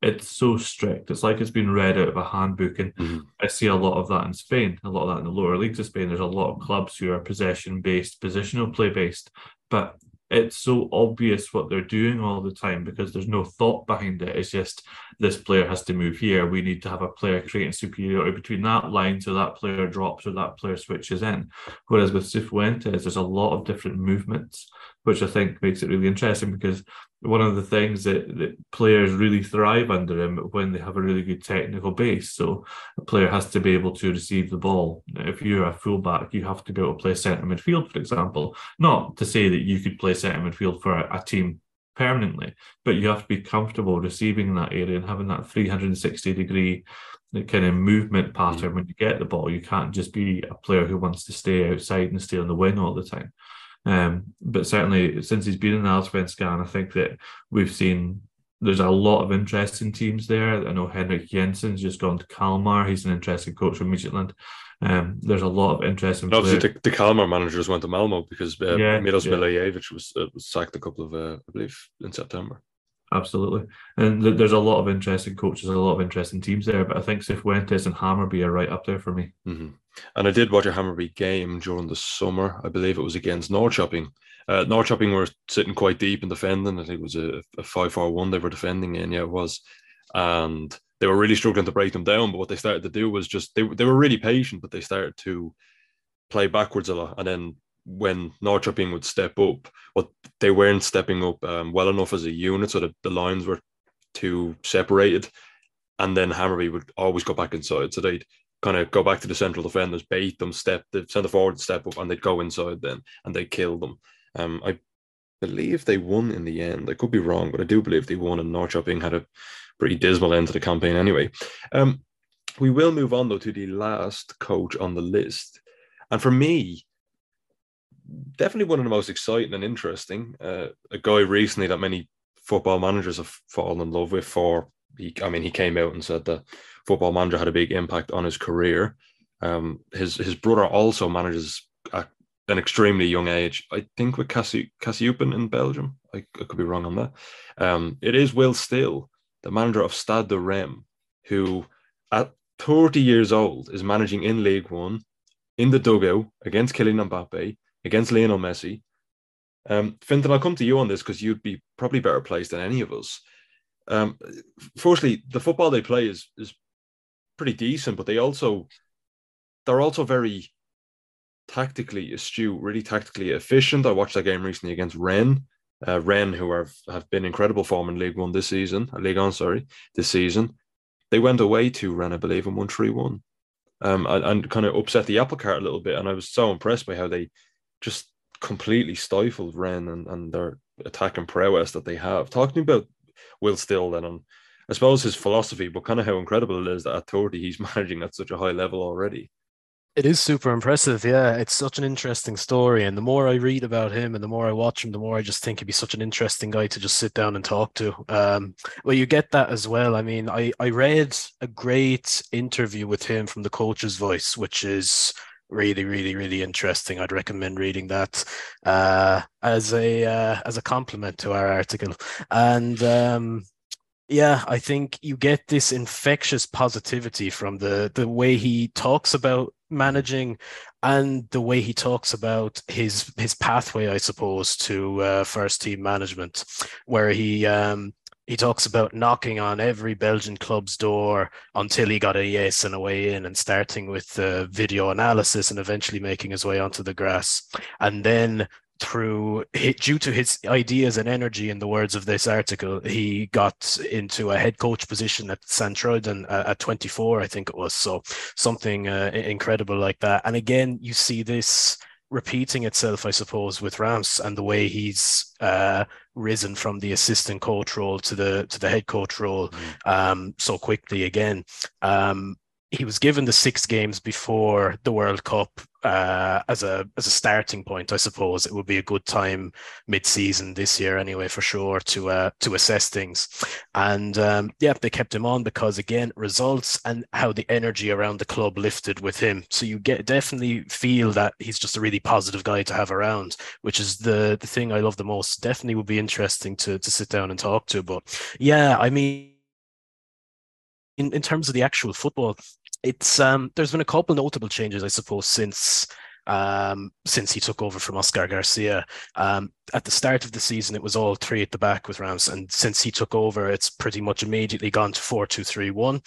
it's so strict. It's like it's been read out of a handbook. And mm-hmm. I see a lot of that in Spain, a lot of that in the lower leagues of Spain. There's a lot of clubs who are possession based, positional play based. But it's so obvious what they're doing all the time because there's no thought behind it. It's just this player has to move here. We need to have a player creating superiority between that line so that player drops or that player switches in. Whereas with Cifuentes, there's a lot of different movements, which I think makes it really interesting because one of the things that, that players really thrive under him when they have a really good technical base. So a player has to be able to receive the ball. If you're a fullback, you have to be able to play centre midfield, for example. Not to say that you could play centre midfield for a, a team permanently, but you have to be comfortable receiving that area and having that 360 degree uh, kind of movement pattern mm. when you get the ball. You can't just be a player who wants to stay outside and stay on the wing all the time. Um, but certainly since he's been in the Allsvenskan, I think that we've seen there's a lot of interesting teams there. I know Henrik Jensen's just gone to Kalmar. He's an interesting coach from Midtjylland. Um, there's a lot of interesting. Obviously, the, the Kalmar managers went to Malmo because uh, yeah, Milos yeah. was, uh, was sacked a couple of, uh, I believe, in September. Absolutely, and th- there's a lot of interesting coaches, a lot of interesting teams there. But I think Cifuentes and Hammarby are right up there for me. Mm-hmm. And I did watch a Hammarby game during the summer. I believe it was against Norrköping. Uh, Norrköping were sitting quite deep in defending. I think it was a, a 5 4 1 they were defending in. Yeah, it was. And they were really struggling to break them down. But what they started to do was just, they, they were really patient, but they started to play backwards a lot. And then when Norrköping would step up, what they weren't stepping up um, well enough as a unit, so that the lines were too separated. And then Hammarby would always go back inside. So they'd kind of go back to the central defenders, bait them, step the centre forward step up, and they'd go inside then and they kill them. Um, I believe they won in the end. I could be wrong, but I do believe they won, and Norrköping had a pretty dismal end to the campaign anyway. Um, we will move on though to the last coach on the list, and for me, definitely one of the most exciting and interesting. Uh, a guy recently that many football managers have fallen in love with. For he, I mean, he came out and said that Football Manager had a big impact on his career. Um, his his brother also manages at an extremely young age. I think with Cassi Kassiupen in Belgium. I, I, could be wrong on that. Um, it is Will Still, the manager of Stade de Reims, who at 30 years old is managing in League One in the dugout against Kylian Mbappe against Lionel Messi. Um, Fintan, I'll come to you on this because you'd be probably better placed than any of us. Um, firstly, the football they play is is pretty decent, but they also they're also very tactically astute, really tactically efficient. I watched that game recently against Rennes. Uh, Rennes, who have, have been incredible form in League One this season, uh, League On, sorry, this season. They went away to Rennes, I believe, and won 3 1. Um, and, and kind of upset the apple cart a little bit. And I was so impressed by how they just completely stifled Rennes and, and their attacking prowess that they have. Talking about Will Still then on I suppose his philosophy, but kind of how incredible it is that at 30 he's managing at such a high level already. It is super impressive. Yeah, it's such an interesting story. And the more I read about him and the more I watch him, the more I just think he'd be such an interesting guy to just sit down and talk to. Um, well, you get that as well. I mean, I, I read a great interview with him from the coach's voice, which is really really really interesting. I'd recommend reading that uh, as a uh, as a compliment to our article. And um, yeah i think you get this infectious positivity from the the way he talks about managing and the way he talks about his his pathway i suppose to uh, first team management where he um he talks about knocking on every Belgian club's door until he got a yes and a way in, and starting with uh, video analysis and eventually making his way onto the grass. And then through due to his ideas and energy in the words of this article he got into a head coach position at Sint-Truiden uh, at 24 I think it was so something uh, incredible like that and again you see this repeating itself, I suppose, with Reims and the way he's uh, risen from the assistant coach role to the to the head coach role mm. um, so quickly again. Um, he was given the six games before the World Cup uh, as a as a starting point. I suppose it would be a good time mid-season this year, anyway, for sure, to uh, to assess things. And um, yeah, they kept him on because again, results and how the energy around the club lifted with him. So you get definitely feel that he's just a really positive guy to have around, which is the the thing I love the most. Definitely would be interesting to to sit down and talk to. But yeah, I mean in, in terms of the actual football, it's um, there's been a couple notable changes, I suppose, since um, since he took over from Oscar Garcia. Um, at the start of the season, it was all three at the back with Reims, and since he took over, it's pretty much immediately gone to four two three one.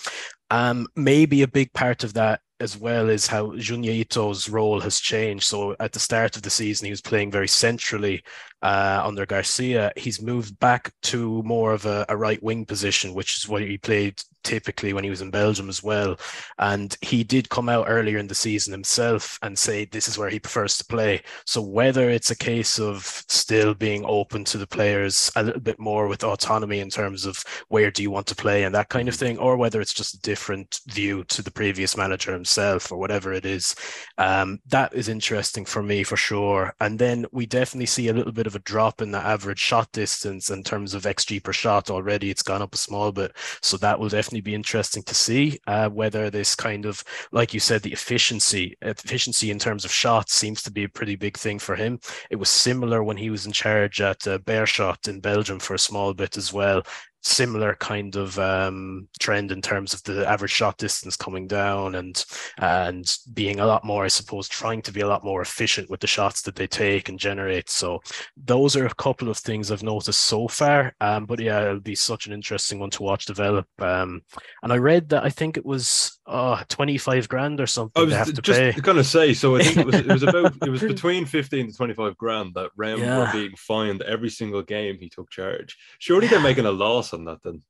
Um, maybe a big part of that as well is how Junya Ito's role has changed. So at the start of the season, he was playing very centrally uh, under Garcia. He's moved back to more of a, a right wing position, which is what he played typically when he was in Belgium as well. And he did come out earlier in the season himself and say this is where he prefers to play. So whether it's a case of still being open to the players a little bit more with autonomy in terms of where do you want to play and that kind of thing, or whether it's just a different view to the previous manager himself or whatever it is, um, that is interesting for me for sure. And then we definitely see a little bit of a drop in the average shot distance in terms of XG per shot already. It's gone up a small bit. So that will definitely be interesting to see uh, whether this kind of, like you said, the efficiency, efficiency in terms of shots seems to be a pretty big thing for him. It was similar when he was in charge at uh, Beerschot in Belgium for a small bit as well similar kind of um, trend in terms of the average shot distance coming down and and being a lot more, I suppose, trying to be a lot more efficient with the shots that they take and generate. So those are a couple of things I've noticed so far. Um, but yeah, it'll be such an interesting one to watch develop. Um, and I read that I think it was uh, 25 grand or something. I was have to just pay. gonna say. So I think it was it was about it was between 15 to 25 grand that Reims yeah. were being fined every single game he took charge. Surely they're making a loss on that then.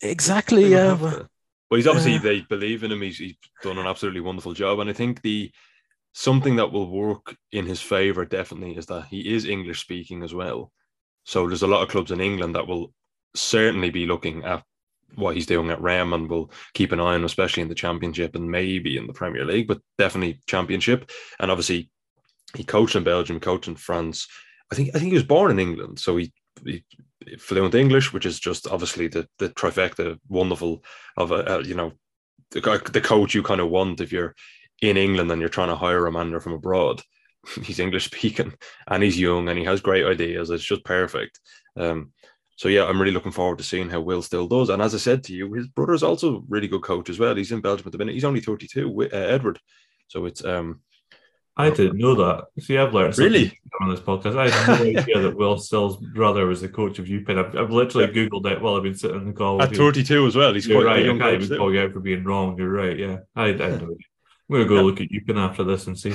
Exactly. Yeah. Well, he's obviously they believe in him. He's, he's done an absolutely wonderful job, and I think the something that will work in his favor definitely is that he is English speaking as well. So there's a lot of clubs in England that will certainly be looking at what he's doing at Reims and we'll keep an eye on, especially in the Championship and maybe in the Premier League, but definitely Championship. And obviously, he coached in Belgium, coached in France. I think I think he was born in England, so he, he fluent English, which is just obviously the the trifecta wonderful of a, a you know the, the coach you kind of want if you're in England and you're trying to hire a manager from abroad. He's English speaking and he's young and he has great ideas. It's just perfect. Um, so yeah, I'm really looking forward to seeing how Will Still does. And as I said to you, his brother's also a really good coach as well. He's in Belgium at the minute. He's only 32, uh, Edward. So it's um, I didn't know that. See, I've learned really on this podcast. I had no idea that Will Still's brother was the coach of Eupen. I've, I've literally yeah. googled it while I've been sitting in the call. At 32 as well. He's You're quite right. young. I can't even call you out for being wrong. You're right. Yeah, I, I know. I'm gonna go look at Eupen after this and see.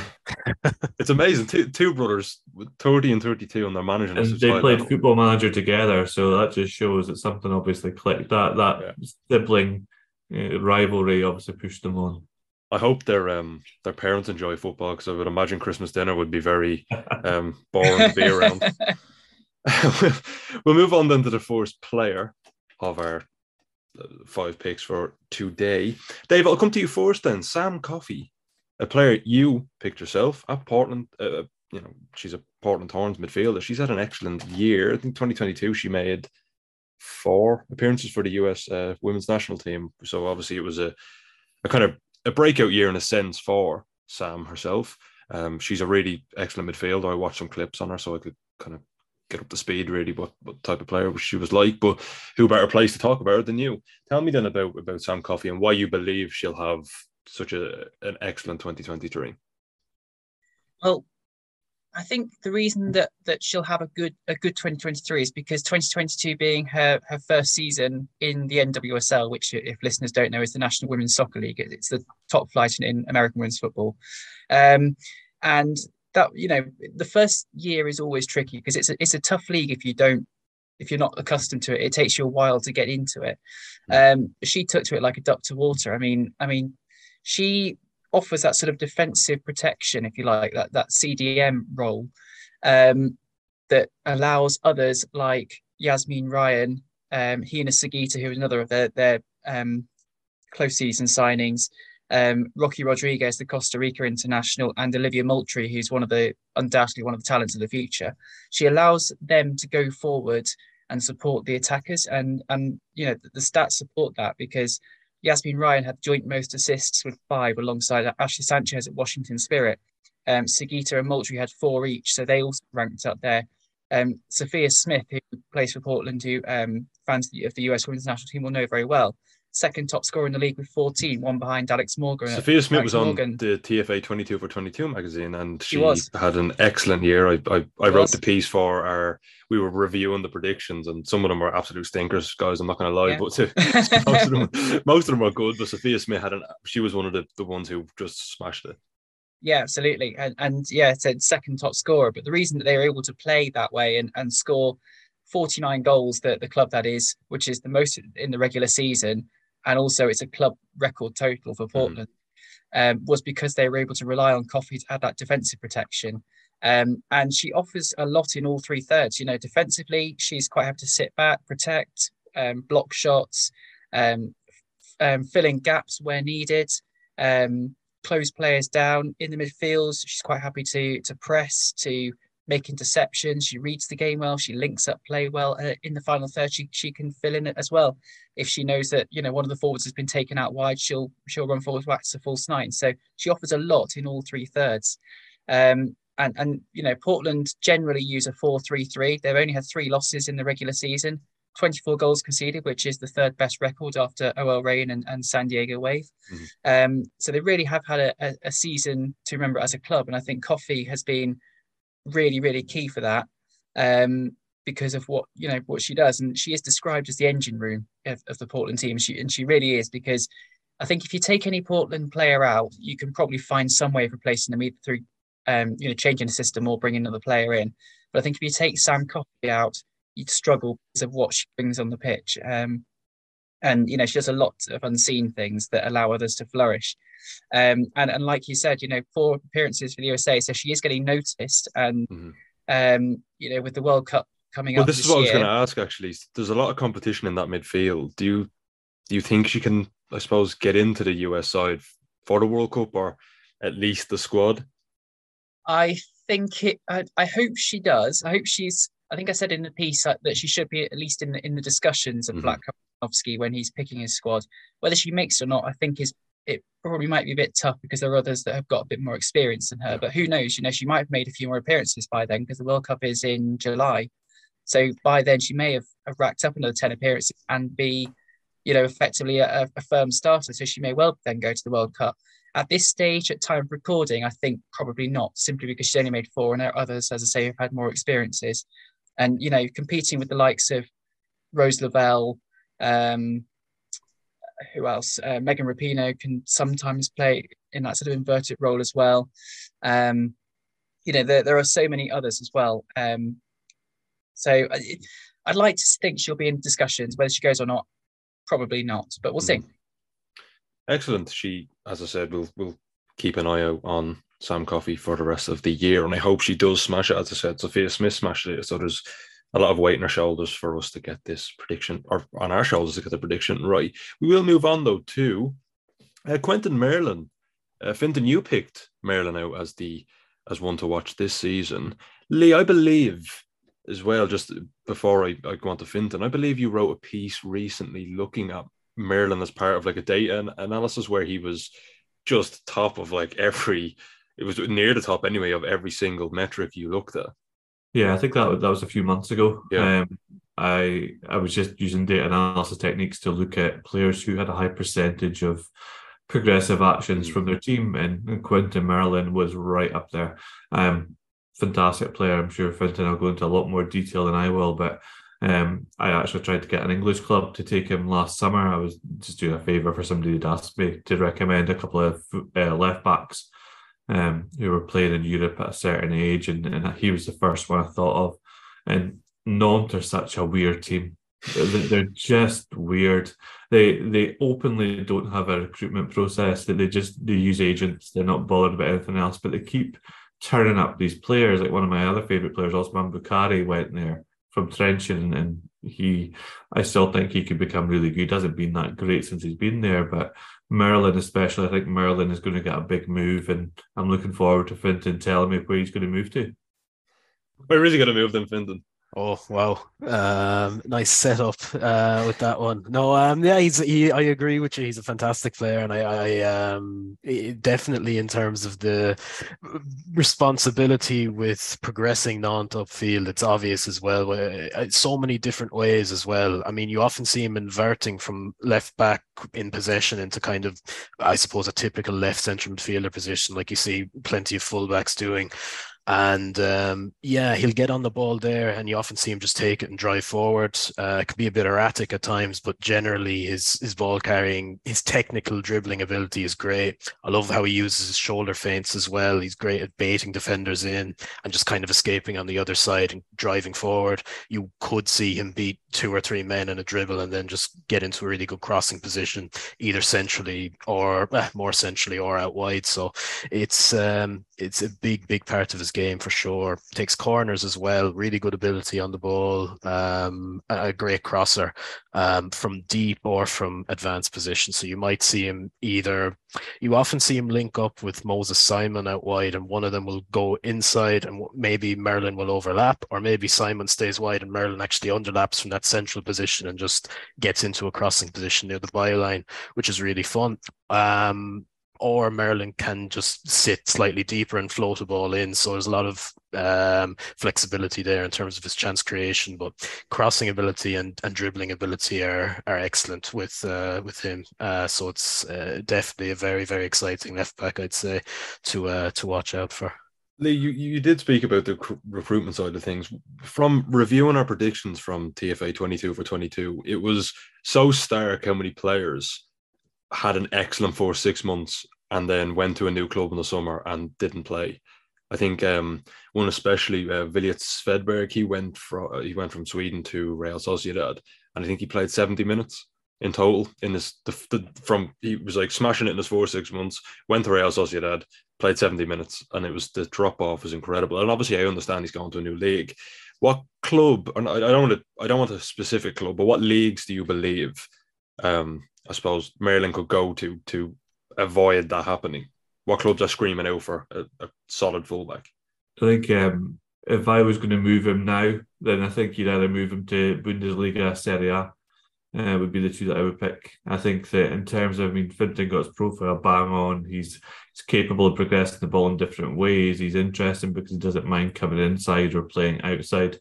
it's amazing. Two, two brothers, 30 and 32, and they're managing. And they played football manager together, so that just shows that something obviously clicked. That that yeah. sibling uh, rivalry obviously pushed them on. I hope their um their parents enjoy football because I would imagine Christmas dinner would be very um boring to be around. we'll move on then to the first player of our five picks for today. Dave, I'll come to you first then. Sam Coffey, a player you picked yourself at Portland. Uh, you know, she's a Portland Thorns midfielder. She's had an excellent year. I think 2022 she made four appearances for the US uh, women's national team. So obviously it was a, a kind of a breakout year in a sense for Sam herself. Um, she's a really excellent midfielder. I watched some clips on her so I could kind of get up to speed really what, what type of player she was like. But who better place to talk about her than you? Tell me then about about Sam Coffey and why you believe she'll have such a an excellent 2023. Well, I think the reason that that she'll have a good a good 2023 is because 2022 being her her first season in the NWSL, which if listeners don't know is the National Women's Soccer League. It's the top flight in, in American women's football, um, and that you know the first year is always tricky because it's a, it's a tough league if you don't if you're not accustomed to it. It takes you a while to get into it. Um, she took to it like a duck to water. I mean, I mean, she offers that sort of defensive protection, if you like, that that CDM role um, that allows others like Yazmeen Ryan, um, Hina Sugita, who is another of their their um, close season signings, um, Rocky Rodriguez, the Costa Rica international, and Olivia Moultrie, who's one of the undoubtedly one of the talents of the future. She allows them to go forward and support the attackers, and and you know the, the stats support that because Yazmeen Ryan had joint most assists with five alongside Ashley Sanchez at Washington Spirit. Um, Sugita and Moultrie had four each, so they also ranked up there. Um, Sophia Smith, who plays for Portland, who um, fans of the US Women's National Team will know very well, second top scorer in the league with 14, one behind Alex Morgan. Sophia Smith Alex was Morgan. on the TFA 22 for 22 magazine and she, she had an excellent year. I, I, I wrote the piece for our, we were reviewing the predictions and some of them were absolute stinkers, guys. I'm not going to lie, yeah. but most, of them, most of them were good. But Sophia Smith had an, she was one of the, the ones who just smashed it. Yeah, absolutely. And, and yeah, it's a second top scorer. But the reason that they were able to play that way and, and score 49 goals that the club that is, which is the most in the regular season, and also it's a club record total for hmm. Portland, mm. um, was because they were able to rely on Coffey to add that defensive protection. Um, and she offers a lot in all three thirds. You know, defensively, she's quite happy to sit back, protect, um, block shots, um, um, fill in gaps where needed. Um, close players down in the midfield. She's quite happy to to press, to make interceptions. She reads the game well. She links up play well. Uh, in the final third, she, she can fill in it as well. If she knows that you know one of the forwards has been taken out wide, she'll she'll run forward back to false nine. So she offers a lot in all three thirds. Um, and and you know Portland generally use a four-three-three. They've only had three losses in the regular season. 24 goals conceded, which is the third best record after OL Reign and, and San Diego Wave. Mm-hmm. Um, so they really have had a, a, a, season to remember as a club. And I think Coffey has been really, really key for that um, because of what, you know, what she does. And she is described as the engine room of, of the Portland team. She, and she really is because I think if you take any Portland player out, you can probably find some way of replacing them either through, um, you know, changing the system or bringing another player in. But I think if you take Sam Coffey out, you'd struggle because of what she brings on the pitch. Um, and you know she does a lot of unseen things that allow others to flourish. Um, and and like you said, you know, four appearances for the USA, so she is getting noticed. And mm-hmm. um, you know, with the World Cup coming well, up, this, this is what year, I was going to ask. Actually, there's a lot of competition in that midfield. Do you do you think she can, I suppose, get into the US side for the World Cup or at least the squad? I think it. I, I hope she does. I hope she's I think I said in the piece that, she should be at least in the in the discussions of mm-hmm. Black when he's picking his squad. Whether she makes it or not, I think is it probably might be a bit tough because there are others that have got a bit more experience than her. But who knows? You know, she might have made a few more appearances by then because the World Cup is in July. So by then she may have, have racked up another 10 appearances and be, you know, effectively a, a firm starter. So she may well then go to the World Cup. At this stage, at time of recording, I think probably not, simply because she's only made four, and there are others, as I say, who've had more experiences and you know competing with the likes of Rose Lavelle, um, who else? Uh, Megan Rapinoe can sometimes play in that sort of inverted role as well. Um, you know, there, there are so many others as well. Um, so I, I'd like to think she'll be in discussions. Whether she goes or not, probably not, but we'll see. Mm-hmm. Excellent. She, as I said, will will keep an eye out on Sam Coffey for the rest of the year. And I hope she does smash it. As I said, Sophia Smith smashed it. So there's a lot of weight on our shoulders for us to get this prediction, or on our shoulders to get the prediction right. We will move on though to uh, Quentin Merlin. Uh, Fintan, you picked Merlin out as the as one to watch this season. Lee, I believe as well. Just before I, I go on to Fintan, I believe you wrote a piece recently looking at Merlin as part of like a data analysis where he was just top of like every it was near the top anyway of every single metric you looked at. Yeah, I think that that was a few months ago. Yeah. Um, I I was just using data analysis techniques to look at players who had a high percentage of progressive actions mm. from their team, and, and Quentin Merlin was right up there. Um, fantastic player. I'm sure Fintan will go into a lot more detail than I will, but um, I actually tried to get an English club to take him last summer. I was just doing a favour for somebody who'd asked me to recommend a couple of uh, left backs um, who were playing in Europe at a certain age, and, and he was the first one I thought of. And Nantes are such a weird team. They're just weird. They they openly don't have a recruitment process. That they just they use agents. They're not bothered about anything else. But they keep turning up these players. Like one of my other favorite players, Osman Bukari, went there from Trenchard, and he, I still think he could become really good. He hasn't been that great since he's been there, but Merlin, especially, I think Merlin is going to get a big move, and I'm looking forward to Fintan telling me where he's going to move to. Where is he going to move then, Fintan? Oh wow, um, nice setup uh, with that one. No, um, yeah, he's he. I agree with you. He's a fantastic player, and I, I um, definitely in terms of the responsibility with progressing Nantes upfield, it's obvious as well. Uh, so many different ways as well. I mean, you often see him inverting from left back in possession into kind of, I suppose, a typical left central midfielder position, like you see plenty of fullbacks doing. And um, yeah, he'll get on the ball there, and you often see him just take it and drive forward. Uh, it can be a bit erratic at times, but generally his his ball carrying, his technical dribbling ability is great. I love how he uses his shoulder feints as well. He's great at baiting defenders in and just kind of escaping on the other side and driving forward. You could see him beat two or three men in a dribble and then just get into a really good crossing position, either centrally or eh, more centrally or out wide. So it's um, it's a big, big part of his game for sure. Takes corners as well. Really good ability on the ball. Um, a great crosser um, from deep or from advanced position. So you might see him either. You often see him link up with Moses Simon out wide, and one of them will go inside, and maybe Merlin will overlap, or maybe Simon stays wide and Merlin actually underlaps from that central position and just gets into a crossing position near the byline, which is really fun. Um, or Merlin can just sit slightly deeper and float a ball in. So there's a lot of um, flexibility there in terms of his chance creation. But crossing ability and, and dribbling ability are are excellent with uh, with him. Uh, so it's uh, definitely a very very exciting left back, I'd say, to uh, to watch out for. Lee, you, you did speak about the recruitment side of things. From reviewing our predictions from TFA 22 for 22, it was so stark how many players had an excellent four six months and then went to a new club in the summer and didn't play. I think um, one especially uh, Williot Swedberg. He went from he went from Sweden to Real Sociedad, and I think he played seventy minutes in total in this. The, the, from he was like smashing it in his four six months. Went to Real Sociedad, played seventy minutes, and it was the drop off was incredible. And obviously, I understand he's going to a new league. What club? And I, I don't want to. I don't want a specific club, but what leagues do you believe? Um, I suppose Merlin could go to to avoid that happening? What clubs are screaming out for a, a solid fullback? I think um, if I was going to move him now, then I think you'd either move him to Bundesliga, Serie A. Uh, would be the two that I would pick. I think that in terms of, I mean, Fintan got his profile bang on. He's he's capable of progressing the ball in different ways. He's interesting because he doesn't mind coming inside or playing outside.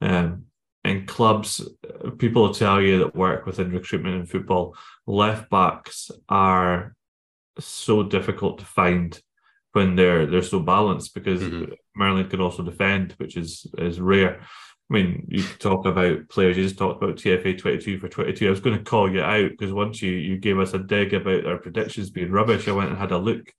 Um, in clubs, people tell you that work within recruitment in football, left backs are so difficult to find when they're they're so balanced because mm-hmm. Merlin can also defend, which is is rare. I mean, you talk about players. You just talked about TFA twenty two for twenty two. I was going to call you out because once you you gave us a dig about our predictions being rubbish, I went and had a look,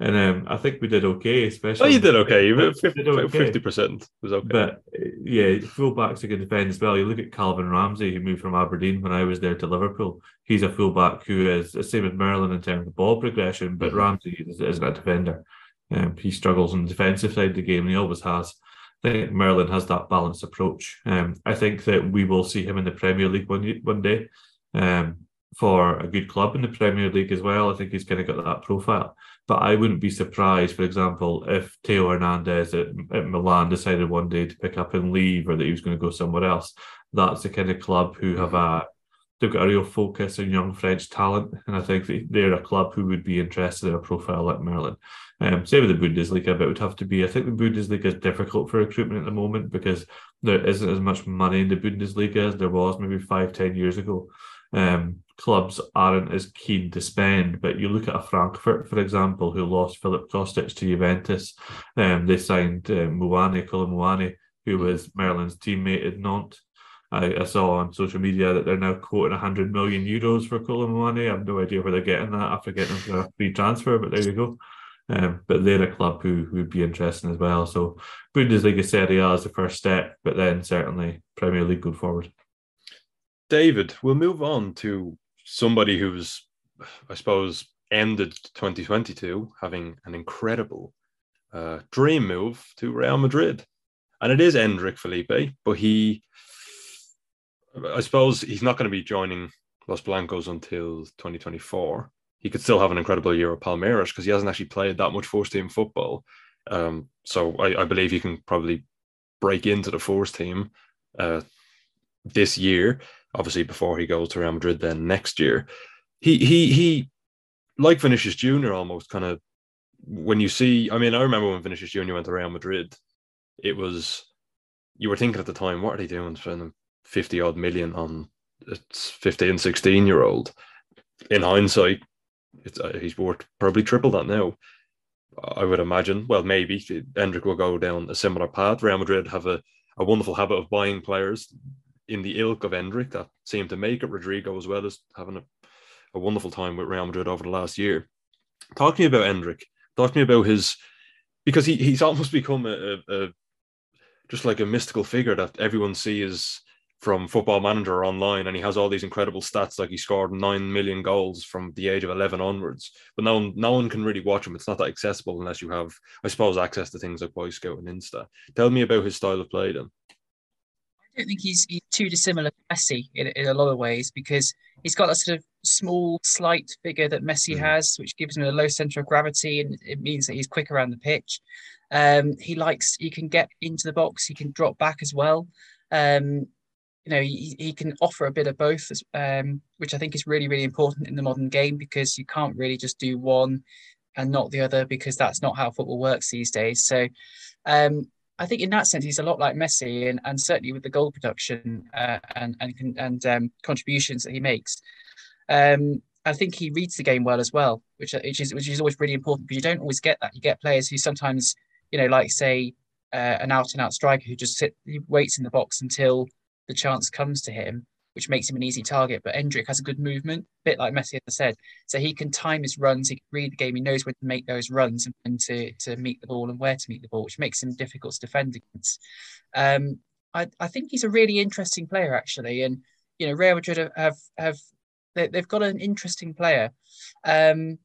and um, I think we did okay, especially. Oh, you did okay. You 50 percent was okay. But yeah, fullbacks are good defend as well. You look at Calvin Ramsey, who moved from Aberdeen when I was there to Liverpool. He's a fullback who is the same as Merlin in terms of ball progression, but mm-hmm. Ramsey isn't a defender. Um, he struggles on the defensive side of the game, and he always has. I think Merlin has that balanced approach. Um, I think that we will see him in the Premier League one one day. Um, for a good club in the Premier League as well. I think he's kind of got that profile. But I wouldn't be surprised, for example, if Theo Hernandez at, at Milan decided one day to pick up and leave or that he was going to go somewhere else. That's the kind of club who have a they've got a real focus on young French talent. And I think they're a club who would be interested in a profile like Merlin. Um, same with the Bundesliga, but it would have to be. I think the Bundesliga is difficult for recruitment at the moment because there isn't as much money in the Bundesliga as there was maybe five, ten years ago um, clubs aren't as keen to spend. But you look at a Frankfurt, for example, who lost Filip Kostic to Juventus. Um, they signed uh, Muani, Kolo Muani, who was Merlin's teammate at Nantes. I, I, saw on social media that they're now quoting 100 million euros for Kolo Muani. I have no idea where they're getting that after getting them for a free transfer, but there you go. Um, but they're a club who, who would be interesting as well. So Bundesliga Serie A is the first step, but then certainly Premier League going forward. David, we'll move on to somebody who's, I suppose, ended 2022 having an incredible uh, dream move to Real Madrid. And it is Endrick Felipe, but he, I suppose, he's not going to be joining Los Blancos until 2024. He could still have an incredible year at Palmeiras because he hasn't actually played that much first team football. Um, so I, I, believe he can probably break into the first team uh, this year obviously before he goes to Real Madrid then next year. He he he like Vinicius Jr. almost kind of when you see I mean I remember when Vinicius Jr. went to Real Madrid, it was you were thinking at the time, what are they doing spending 50 odd million on it's 15, 16 year old? In hindsight, it's uh, he's worth probably triple that now. I would imagine. Well, maybe Endrick will go down a similar path. Real Madrid have a, a wonderful habit of buying players in the ilk of Endrick that seemed to make it. Rodrygo as well as having a, a wonderful time with Real Madrid over the last year. Talk to me about Endrick. Talk to me about his because he, he's almost become a, a, a just like a mystical figure that everyone sees from Football Manager online, and he has all these incredible stats, like he scored nine million goals from the age of eleven onwards. But no one, no one can really watch him. It's not that accessible unless you have, I suppose, access to things like Wyscout and InStat. Tell me about his style of play, then don't think he's, he's too dissimilar to Messi in, in a lot of ways because he's got that sort of small, slight figure that Messi mm. has, which gives him a low center of gravity and it means that he's quick around the pitch. Um, he likes, he can get into the box, he can drop back as well. Um, you know, he, he can offer a bit of both, um, which I think is really, really important in the modern game because you can't really just do one and not the other because that's not how football works these days. So, um, I think in that sense he's a lot like Messi, and, and certainly with the goal production uh, and and and um, contributions that he makes. Um, I think he reads the game well as well, which which is which is always really important because you don't always get that. You get players who sometimes, you know, like say uh, an out and out striker who just sit, waits in the box until the chance comes to him, which makes him an easy target. But Endrick has a good movement, a bit like Messi has said. So he can time his runs, he can read the game, he knows when to make those runs and when to, to meet the ball and where to meet the ball, which makes him difficult to defend against. Um, I, I think he's a really interesting player, actually. And, you know, Real Madrid have, have they, have got an interesting player. Um,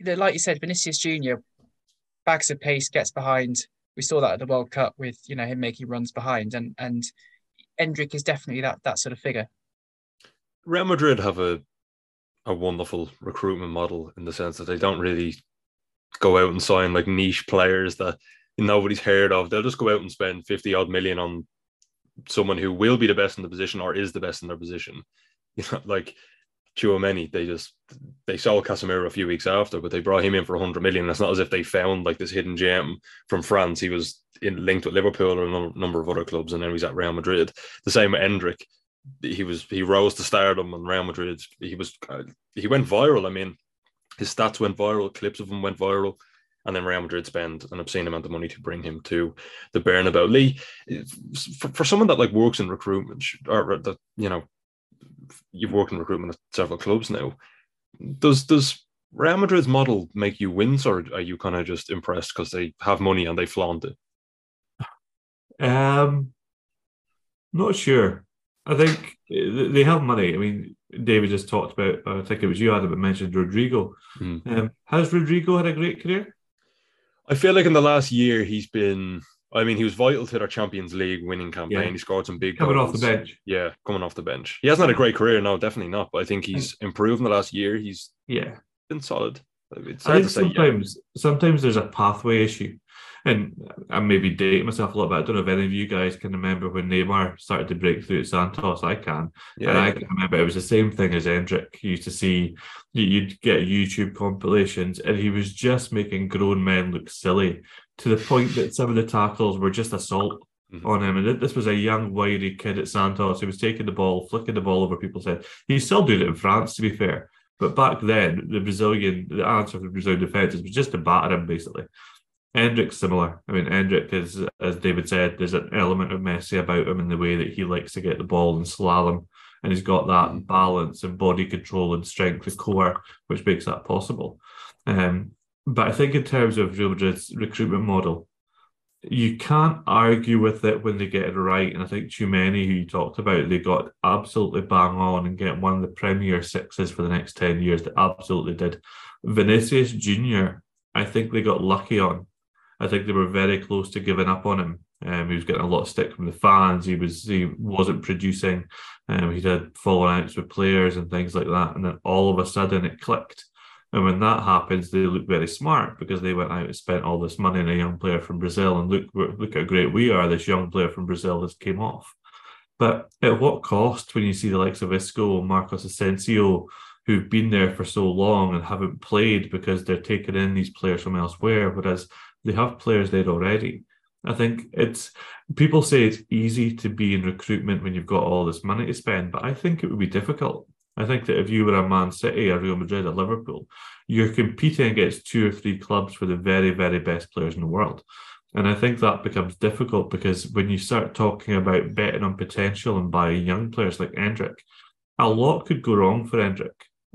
like you said, Vinicius Jr. bags of pace, gets behind. We saw that at the World Cup with you know him making runs behind, and and Endrick is definitely that that sort of figure. Real Madrid have a a wonderful recruitment model in the sense that they don't really go out and sign like niche players that nobody's heard of. They'll just go out and spend 50 odd million on someone who will be the best in the position or is the best in their position. You know, like Tchouameni, they just they sold Casemiro a few weeks after, but they brought him in for 100 million. It's not as if they found like this hidden gem from France. He was in linked with Liverpool and a number of other clubs, and then he's at Real Madrid. The same with Endrick. He was he rose to stardom on Real Madrid. He was he went viral. I mean, his stats went viral. Clips of him went viral. And then Real Madrid spend an obscene amount of money to bring him to the Bernabeu. Lee, for, for someone that like works in recruitment or that you know you've worked in recruitment at several clubs now. Does does Real Madrid's model make you wince, or are you kind of just impressed because they have money and they flaunt it? Um, not sure. I think they have money. I mean, David just talked about. I think it was you, Adam, that mentioned Rodrygo. Mm. Um, has Rodrygo had a great career? I feel like in the last year he's been I mean, he was vital to their Champions League winning campaign. Yeah. He scored some big coming goals. off the bench. Yeah, coming off the bench. He hasn't had a great career now, definitely not. But I think he's improved in the last year. He's yeah been solid. It's I think sometimes yeah. sometimes there's a pathway issue and I maybe date myself a little bit. I don't know if any of you guys can remember when Neymar started to break through at Santos. I can. Yeah, and I can remember it was the same thing as Endrick. You used to see, you'd get YouTube compilations, and he was just making grown men look silly to the point that some of the tackles were just assault mm-hmm. on him. And this was a young, wiry kid at Santos who was taking the ball, flicking the ball over people's head. He's still doing it in France, to be fair. But back then, the Brazilian, the answer for the Brazilian defences was just to batter him, basically. Endrick's similar. I mean, Endrick is, as David said, there's an element of Messi about him in the way that he likes to get the ball and slalom, and he's got that mm. balance and body control and strength and core, which makes that possible. Um, but I think in terms of Real Madrid's recruitment model, you can't argue with it when they get it right. And I think Tchouaméni, who you talked about, they got absolutely bang on and get one of the premier sixes for the next 10 years. They absolutely did. Vinicius Jr., I think they got lucky on. I think they were very close to giving up on him. Um, he was getting a lot of stick from the fans. He was he wasn't producing. Um, he had fallen outs with players and things like that. And then all of a sudden it clicked. And when that happens, they look very smart because they went out and spent all this money on a young player from Brazil. And look, look how great we are. This young player from Brazil has came off. But at what cost when you see the likes of Isco and Marcos Asensio, who've been there for so long and haven't played because they're taking in these players from elsewhere, whereas they have players there already. I think it's people say it's easy to be in recruitment when you've got all this money to spend, but I think it would be difficult I think that if you were a Man City, a Real Madrid, a Liverpool, you're competing against two or three clubs for the very, very best players in the world. And I think that becomes difficult because when you start talking about betting on potential and buying young players like Endrick, a lot could go wrong for Endrick.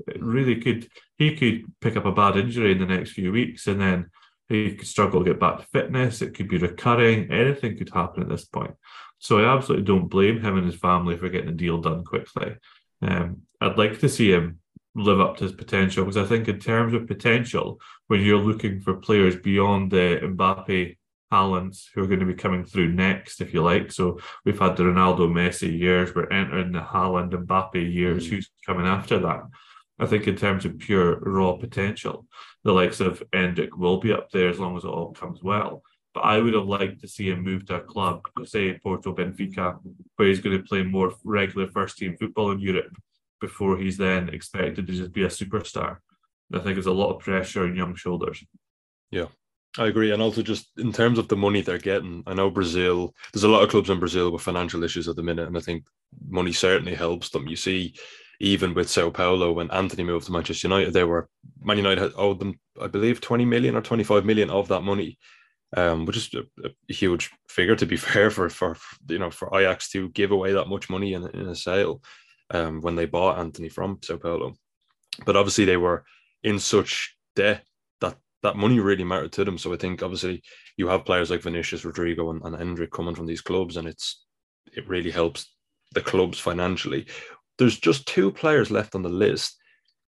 It really could. He could pick up a bad injury in the next few weeks and then he could struggle to get back to fitness. It could be recurring. Anything could happen at this point. So I absolutely don't blame him and his family for getting the deal done quickly. Um, I'd like to see him live up to his potential because I think, in terms of potential, when you're looking for players beyond the Mbappe, Haaland, who are going to be coming through next, if you like. So we've had the Ronaldo, Messi years. We're entering the Haaland, Mbappe years. Mm. Who's coming after that? I think in terms of pure raw potential, the likes of Endrick will be up there as long as it all comes well. But I would have liked to see him move to a club, say Porto Benfica, where he's going to play more regular first team football in Europe before he's then expected to just be a superstar. I think there's a lot of pressure on young shoulders. Yeah, I agree. And also, just in terms of the money they're getting, I know Brazil, there's a lot of clubs in Brazil with financial issues at the minute. And I think money certainly helps them. You see, even with Sao Paulo, when Antony moved to Manchester United, they were, Man United had owed them, I believe, 20 million or 25 million of that money um, which is a, a, huge figure to be fair for for you know for Ajax to give away that much money in, in a sale um, when they bought Antony from Sao Paulo. But obviously they were in such debt that that money really mattered to them. So I think obviously you have players like Vinicius, Rodrygo and, and Endrick coming from these clubs, and it's it really helps the clubs financially. There's just two players left on the list.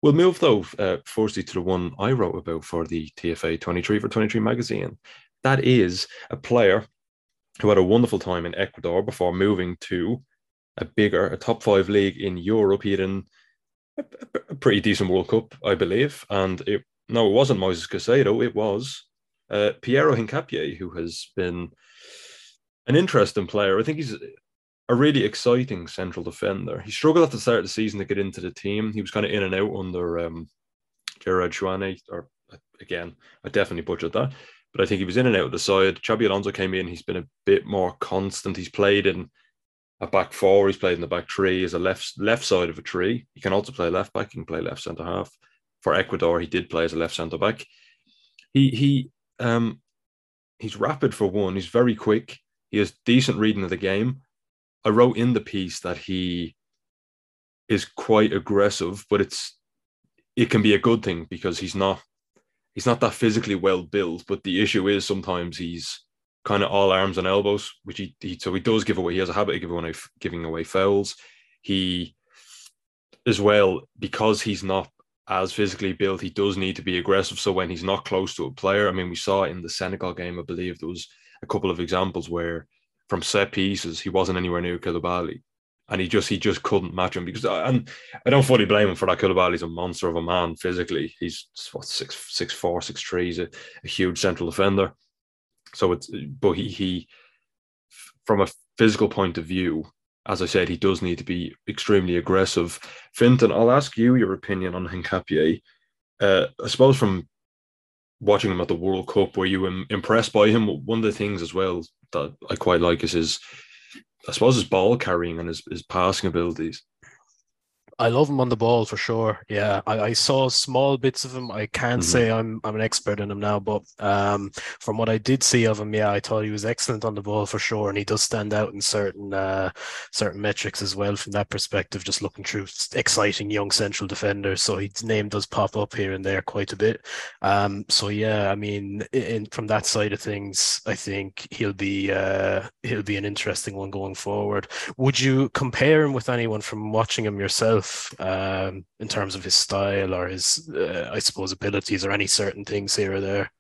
We'll move though, uh, firstly to the one I wrote about for the TFA 23 for 23 magazine, that is a player who had a wonderful time in Ecuador before moving to a bigger, a top five league in Europe. He in a, a pretty decent World Cup, I believe. And it no, it wasn't Moises Caicedo, it was uh, Piero Hincapié, who has been an interesting player. I think he's a really exciting central defender. He struggled at the start of the season to get into the team. He was kind of in and out under um, Gerard Chouane, or again, I definitely butchered that but I think he was in and out of the side. Xabi Alonso came in. He's been a bit more constant. He's played in a back four. He's played in the back three as a left left side of a tree. He can also play left back. He can play left centre half. For Ecuador, he did play as a left centre back. He he um he's rapid for one. He's very quick. He has decent reading of the game. I wrote in the piece that he is quite aggressive, but it's it can be a good thing because he's not he's not that physically well built, but the issue is sometimes he's kind of all arms and elbows, which he, he so he does give away. He has a habit of giving away giving away fouls. He as well because he's not as physically built, he does need to be aggressive. So when he's not close to a player, I mean, we saw in the Senegal game, I believe there was a couple of examples where from set pieces he wasn't anywhere near Koulibaly and he just he just couldn't match him because and I don't fully blame him for that. Koulibaly's a monster of a man physically. He's what six six four six three. He's a, a huge central defender. So it's but he he from a physical point of view, as I said, he does need to be extremely aggressive. Fintan, I'll ask you your opinion on Hincapié. Uh, I suppose from watching him at the World Cup, were you impressed by him? One of the things as well that I quite like is his I suppose his ball carrying and his, his passing abilities. I love him on the ball for sure. Yeah, I, I saw small bits of him. I can't Mhm. say I'm I'm an expert in him now, but um, from what I did see of him, yeah, I thought he was excellent on the ball for sure, and he does stand out in certain uh, certain metrics as well from that perspective. Just looking through exciting young central defenders, so his name does pop up here and there quite a bit. Um, so yeah, I mean, in, from that side of things, I think he'll be uh, he'll be an interesting one going forward. Would you compare him with anyone from watching him yourself, um, in terms of his style or his, uh, I suppose, abilities or any certain things here or there?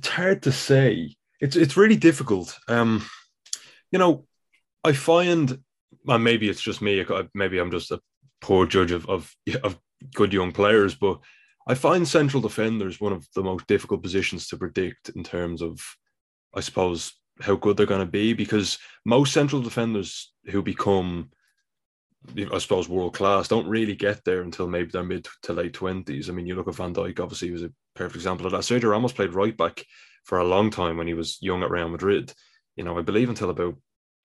it's hard to say. It's it's really difficult. Um, you know, I find, well, maybe it's just me. Maybe I'm just a poor judge of of of good young players, but I find central defenders one of the most difficult positions to predict in terms of, I suppose, how good they're going to be because most central defenders who become I suppose world class don't really get there until maybe their mid to late twenties. I mean, you look at Van Dijk, obviously, he was a perfect example of that. Sergio Ramos played right back for a long time when he was young at Real Madrid. You know, I believe until about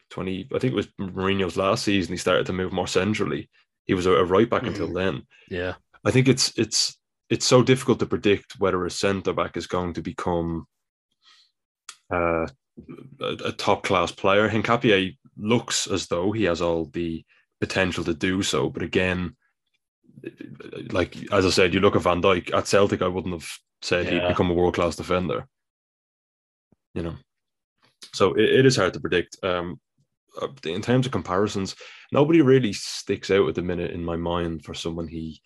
twenty. I think it was Mourinho's last season. He started to move more centrally. He was a, right back until then. Yeah, I think it's it's it's so difficult to predict whether a centre back is going to become uh, a, a top class player. Hincapié looks as though he has all the potential to do so, but again, like as I said, you look at Van Dijk at Celtic. I wouldn't have said he'd become a world class defender. You know, so it, it is hard to predict. Um, uh, in terms of comparisons, nobody really sticks out at the minute in my mind for someone he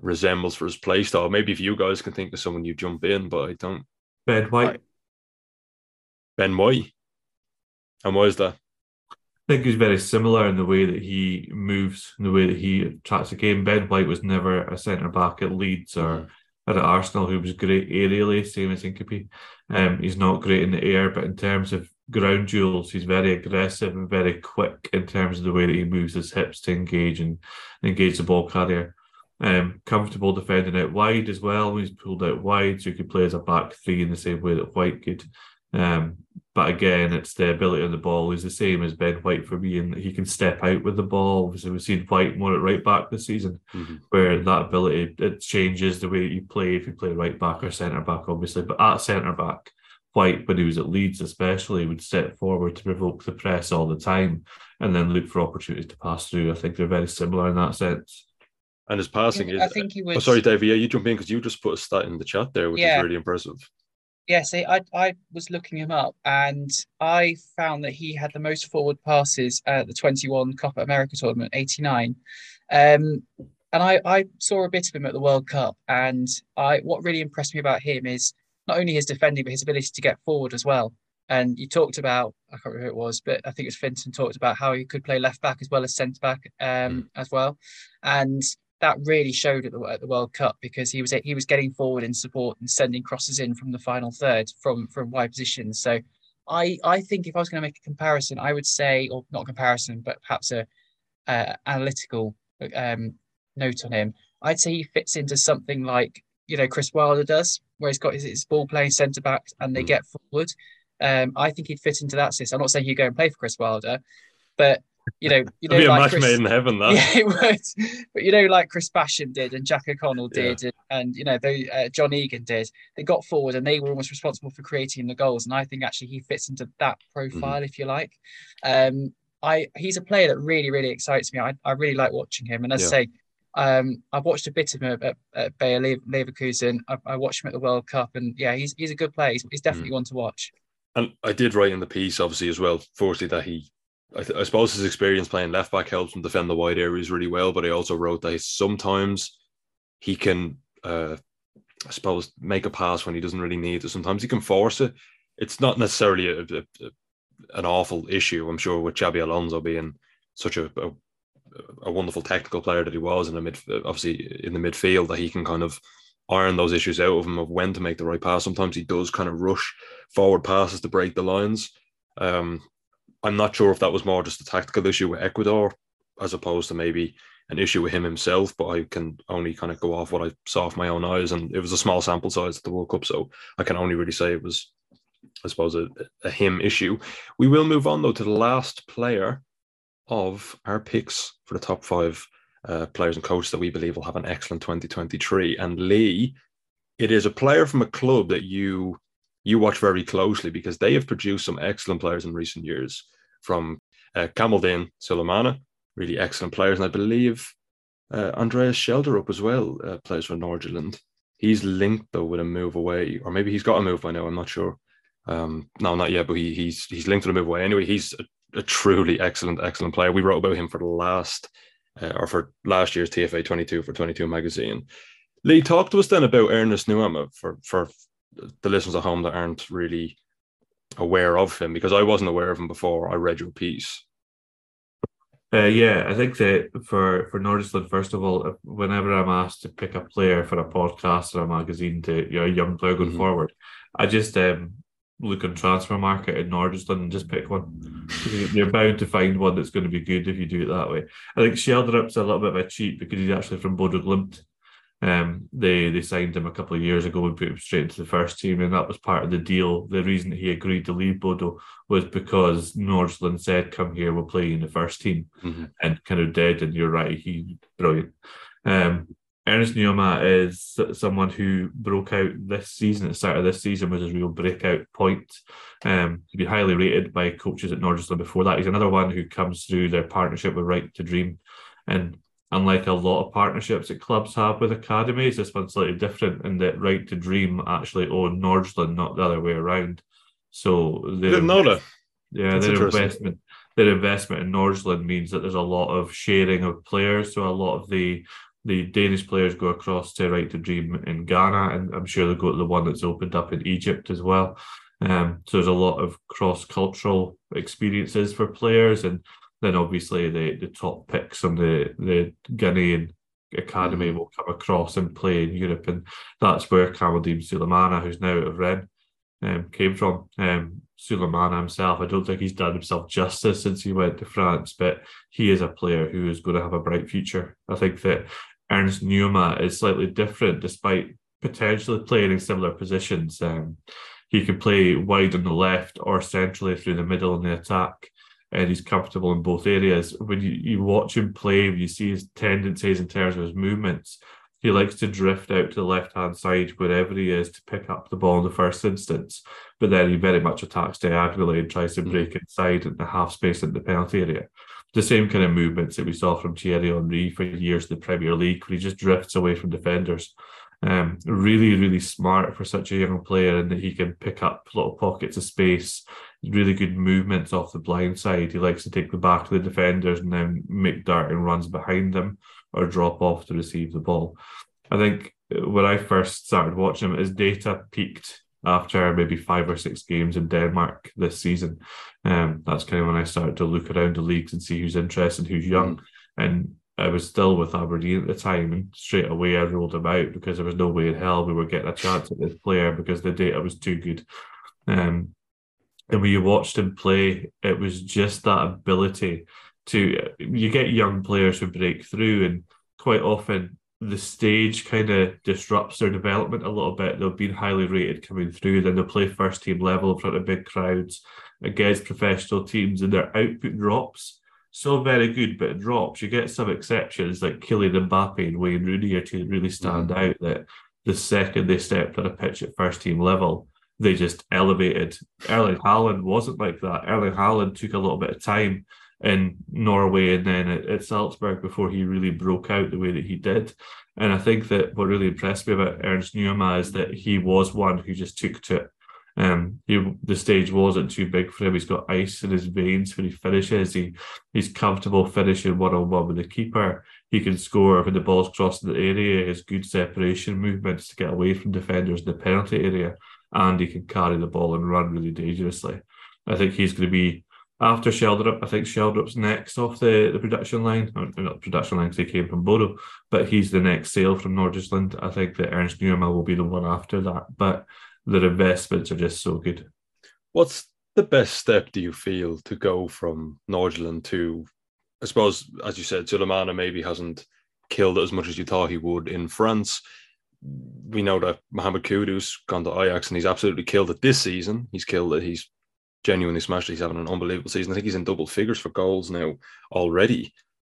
resembles for his play style. Maybe if you guys can think of someone, you jump in, but I don't. Ben White. Ben White, and why is that? I think he's very similar in the way that he moves, in the way that he tracks the game. Ben White was never a centre back at Leeds or at Arsenal who was great aerially, same as Hincapié. Um, he's not great in the air, but in terms of ground duels, he's very aggressive and very quick in terms of the way that he moves his hips to engage and engage the ball carrier. Um, comfortable defending out wide as well. He's pulled out wide, so he could play as a back three in the same way that White could. Um, but again, it's the ability on the ball. He's the same as Ben White for me, and he can step out with the ball. Obviously, we've seen White more at right back this season, Mhm. where that ability it changes the way you play if you play right back or centre back, obviously. But at centre back, White, when he was at Leeds, especially, would step forward to provoke the press all the time, and then look for opportunities to pass through. I think they're very similar in that sense. And his passing is. I think he was. Oh, sorry, Davey. Yeah, you jump in because you just put a stat in the chat there, which Yeah. is really impressive. Yeah, see, I I was looking him up, and I found that he had the most forward passes at the 21 Copa America tournament, 89. Um, and I I saw a bit of him at the World Cup, and I what really impressed me about him is not only his defending, but his ability to get forward as well. And you talked about I can't remember who it was, but I think it was Fintan talked about how he could play left back as well as centre back um, as well, and that really showed at the at the World Cup because he was he was getting forward in support and sending crosses in from the final third from from wide positions. So I I think if I was going to make a comparison, I would say, or not a comparison, but perhaps a uh, analytical um, note on him. I'd say he fits into something like you know Chris Wilder does, where he's got his, his ball playing centre back and they Mm. get forward. Um, I think he'd fit into that system. I'm not saying he'd go and play for Chris Wilder, but you know, you know, It'd be a like Chris, made in heaven. That. yeah, it would. But you know, like Chris Basham did, and Jack O'Connell Yeah. did, and, and you know, they, uh, John Egan did. They got forward, and they were almost responsible for creating the goals. And I think actually he fits into that profile, if you like. Um, I he's a player that really, really excites me. I, I really like watching him. And as I say, um, I've watched a bit of him at, at Bayer Leverkusen. I, I watched him at the World Cup, and yeah, he's he's a good player. He's, he's definitely one to watch. And I did write in the piece, obviously, as well, firstly, that he, I, th- I suppose his experience playing left back helps him defend the wide areas really well. But I also wrote that sometimes he can, uh, I suppose, make a pass when he doesn't really need to. Sometimes he can force it. It's not necessarily a, a, a- an awful issue, I'm sure, with Xabi Alonso being such a, wonderful technical player that he was in the mid, obviously in the midfield, that he can kind of iron those issues out of him of when to make the right pass. Sometimes he does kind of rush forward passes to break the lines. Um, I'm not sure if that was more just a tactical issue with Ecuador as opposed to maybe an issue with him himself, but I can only kind of go off what I saw with my own eyes. And it was a small sample size at the World Cup, so I can only really say it was, I suppose, a, a him issue. We will move on though to the last player of our picks for the top five. uh, players and coaches that we believe will have an excellent 2023. And Lee, it is a player from a club that you you watch very closely because they have produced some excellent players in recent years from uh, Kamaldeen Sulemana, really excellent players. And I believe uh, Andreas Schjelderup as well uh, plays for Nordsjælland. He's linked though with a move away, or maybe he's got a move by now. I'm not sure. Um, no, not yet, but he, he's he's linked to the move away. Anyway, he's a, a, truly excellent, excellent player. We wrote about him for the last uh, or for last year's TFA 22 for 22 magazine. Lee, talk to us then about Ernest Nuamah for for the listeners at home that aren't really aware of him because I wasn't aware of him before I read your piece. Uh, yeah, I think that for for Nordsjælland, first of all, whenever I'm asked to pick a player for a podcast or a magazine to you know a young player going mm-hmm. forward, I just um, look on Transfermarkt in Nordsjælland and just pick one. You're bound to find one that's going to be good if you do it that way. I think Schjelderup's a little bit of a cheat because he's actually from Bodo Glimt. Um, they they signed him a couple of years ago and put him straight into the first team, and that was part of the deal. The reason he agreed to leave Bodo was because Nordsjælland said, "Come here, we'll play in the first team," mm-hmm. and kind of did. And you're right, he brilliant. Um, Ernest Nuamah is someone who broke out this season. At the start of this season was his real breakout point. Um, he's been highly rated by coaches at Nordsjælland before that. He's another one who comes through their partnership with Right to Dream, and unlike a lot of partnerships that clubs have with academies, this one's slightly different in that Right to Dream actually own Nordsjælland, not the other way around. So they didn't know that. Yeah, That's their investment their investment in Nordsjælland means that there's a lot of sharing of players. So a lot of the the Danish players go across to Right to Dream in Ghana, and I'm sure they'll go to the one that's opened up in Egypt as well. Um, so there's a lot of cross cultural experiences for players, and then obviously the the top picks from the the Ghanaian academy mm-hmm. will come across and play in Europe, and that's where Kamaldeen Sulemana, who's now out of Rennes, um, came from. Um, Sulemana himself, I don't think he's done himself justice since he went to France, but he is a player who is going to have a bright future. I think that Ernest Nuamah is slightly different, despite potentially playing in similar positions. Um, he can play wide on the left or centrally through the middle in the attack and he's comfortable in both areas. When you, you watch him play, when you see his tendencies in terms of his movements, he likes to drift out to the left hand side wherever he is to pick up the ball in the first instance, but then he very much attacks diagonally and tries to mm. break inside in the half space in the penalty area. The same kind of movements that we saw from Thierry Henry for years in the Premier League, where he just drifts away from defenders. Um, really, really smart for such a young player, and that he can pick up little pockets of space really good movements off the blind side. He likes to take the back of the defenders and then make darting runs behind them or drop off to receive the ball. I think when I first started watching him, his data peaked after maybe five or six games in Denmark this season. Um, that's kind of when I started to look around the leagues and see who's interested, who's young. Mm. And I was still with Aberdeen at the time, and straight away I ruled him out because there was no way in hell we were getting a chance at this player because the data was too good. Um, and when you watched him play, it was just that ability to you get young players who break through, and quite often the stage kind of disrupts their development a little bit. They've been highly rated coming through, then they'll play first team level in front of big crowds against professional teams, and their output drops. So very good, but it drops. You get some exceptions like Kylian Mbappe and Wayne Rooney are two really stand mm. out that the second they stepped on a pitch at first team level, they just elevated. Erling Haaland wasn't like that. Erling Haaland took a little bit of time in Norway and then at, at Salzburg before he really broke out the way that he did. And I think that what really impressed me about Ernest Nuamah is that he was one who just took to it. Um, he, the stage wasn't too big for him. He's got ice in his veins when he finishes. He he's comfortable finishing one on one with the keeper. He can score when the ball's crossing the area. His good separation movements to get away from defenders in the penalty area and he can carry the ball and run really dangerously. I think he's going to be after Schjelderup. I think Schjelderup's next off the, the production line, production line because he came from Bodo, but he's the next sale from Nordsjælland. I think that Ernest Nuamah will be the one after that, but the investments are just so good. What's the best step do you feel to go from Nordsjælland to, I suppose, as you said, Sulemana maybe hasn't killed as much as you thought he would in France we know that Mohamed Kudus gone to Ajax and he's absolutely killed it this season. He's killed it. He's genuinely smashed it. He's having an unbelievable season. I think he's in double figures for goals now already.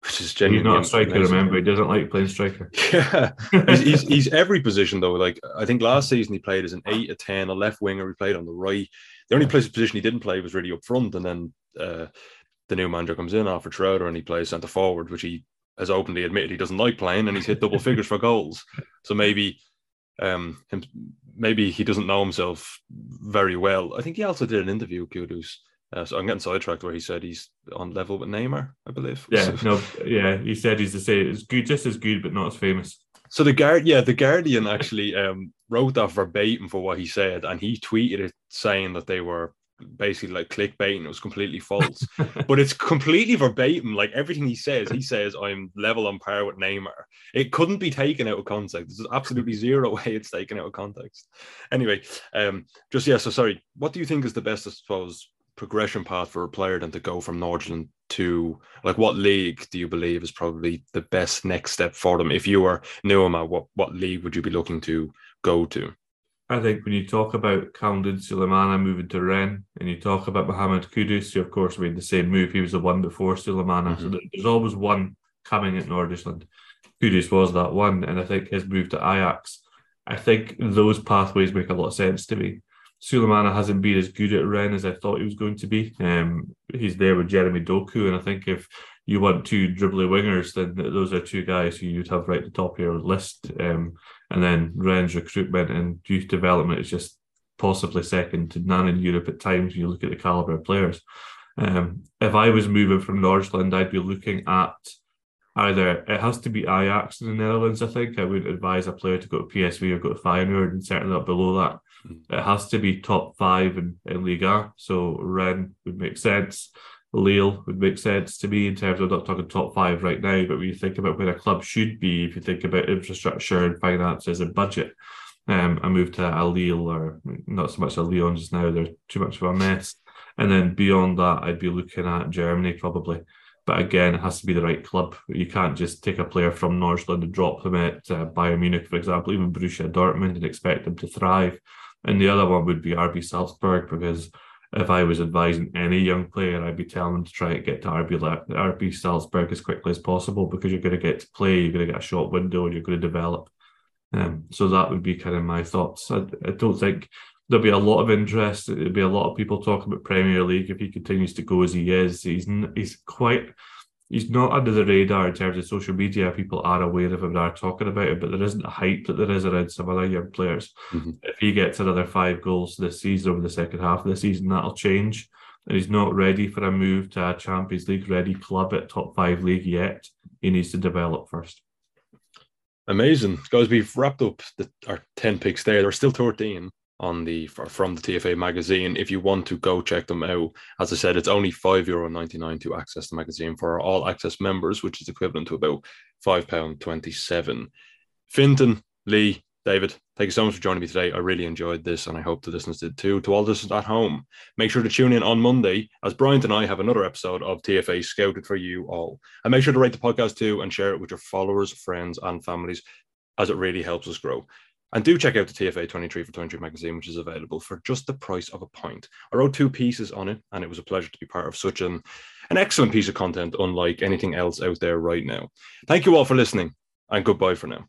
which is He's genuinely not a striker, amazing. remember. He doesn't like playing striker. Yeah, he's, he's, he's every position though. Like I think last season he played as an eight, a ten, a left winger. He played on the right. The only place position he didn't play was really up front, and then uh, the new manager comes in after Trotter and he plays centre forward, which he has openly admitted he doesn't like playing, and he's hit double figures for goals. So maybe, um, him, maybe he doesn't know himself very well. I think he also did an interview, Kudus. Uh, so I'm getting sidetracked where he said he's on level with Neymar, I believe. Yeah, no, yeah. He said he's the same. as good, just as good, but not as famous. So the guard, yeah, the Guardian actually um, wrote that verbatim for what he said, and he tweeted it saying that they were basically like clickbait and it was completely false. but it's completely verbatim. Like everything he says, he says I'm level on par with Neymar. It couldn't be taken out of context. There's absolutely zero way it's taken out of context. Anyway, um, just yeah. So sorry. What do you think is the best, I suppose, progression path for a player than to go from Nordsjælland to like what league do you believe is probably the best next step for them? If you were Nuamah, what what league would you be looking to go to? I think when you talk about Khalid Sulemana moving to Rennes, and you talk about Mohamed Kudus, who of course made the same move, he was the one before Sulemana. Mm-hmm. So there's always one coming at Nordsjælland. Kudus was that one, and I think his move to Ajax. I think those pathways make a lot of sense to me. Sulemana hasn't been as good at Rennes as I thought he was going to be. Um, he's there with Jeremy Doku, and I think if you want two dribbly wingers, then those are two guys who you'd have right at the top of your list. Um, and then Rennes's recruitment and youth development is just possibly second to none in Europe at times when you look at the caliber of players. Um, if I was moving from Nordsjælland, I'd be looking at either it has to be Ajax in the Netherlands. I think I would advise a player to go to PSV or go to Feyenoord, and certainly not below that. Mm. It has to be top five in, in Liga. So Rennes would make sense. Lille would make sense to me in terms of not talking top five right now, but when you think about where a club should be, if you think about infrastructure and finances and budget, um, I move to a Lille or not so much a Lyon just now, they're too much of a mess. And then beyond that, I'd be looking at Germany probably. But again, it has to be the right club. You can't just take a player from Nordsjælland and drop them at uh, Bayern Munich, for example, even Borussia Dortmund, and expect them to thrive. And the other one would be RB Salzburg, because if I was advising any young player, I'd be telling them to try and get to RB, RB Salzburg as quickly as possible because you're going to get to play, you're going to get a short window, you're going to develop. Um, so that would be kind of my thoughts. I, I don't think there'll be a lot of interest. There'll be a lot of people talking about Premier League if he continues to go as he is. He's he's quite he's not under the radar in terms of social media. People are aware of him and are talking about him, but there isn't a hype that there is around some other young players. Mm-hmm. If he gets another five goals this season over the second half of the season, that'll change. And he's not ready for a move to a Champions League ready club at top five league yet. He needs to develop first. Amazing, guys! We've wrapped up the, our ten picks there. There's still 13 on the from the TFA magazine. If you want to go check them out, as I said, it's only five euro ninety nine to access the magazine for all access members, which is equivalent to about five pound twenty seven. Fintan, Lee, David, thank you so much for joining me today. I really enjoyed this, and I hope the listeners did too. To all listeners at home, make sure to tune in on Monday as Bryant and I have another episode of TFA Scouted for you all. And make sure to rate the podcast too and share it with your followers, friends, and families, as it really helps us grow. And do check out the TFA 23 for 23 magazine, which is available for just the price of a pint. I wrote two pieces on it, and it was a pleasure to be part of such an, an excellent piece of content, unlike anything else out there right now. Thank you all for listening, and goodbye for now.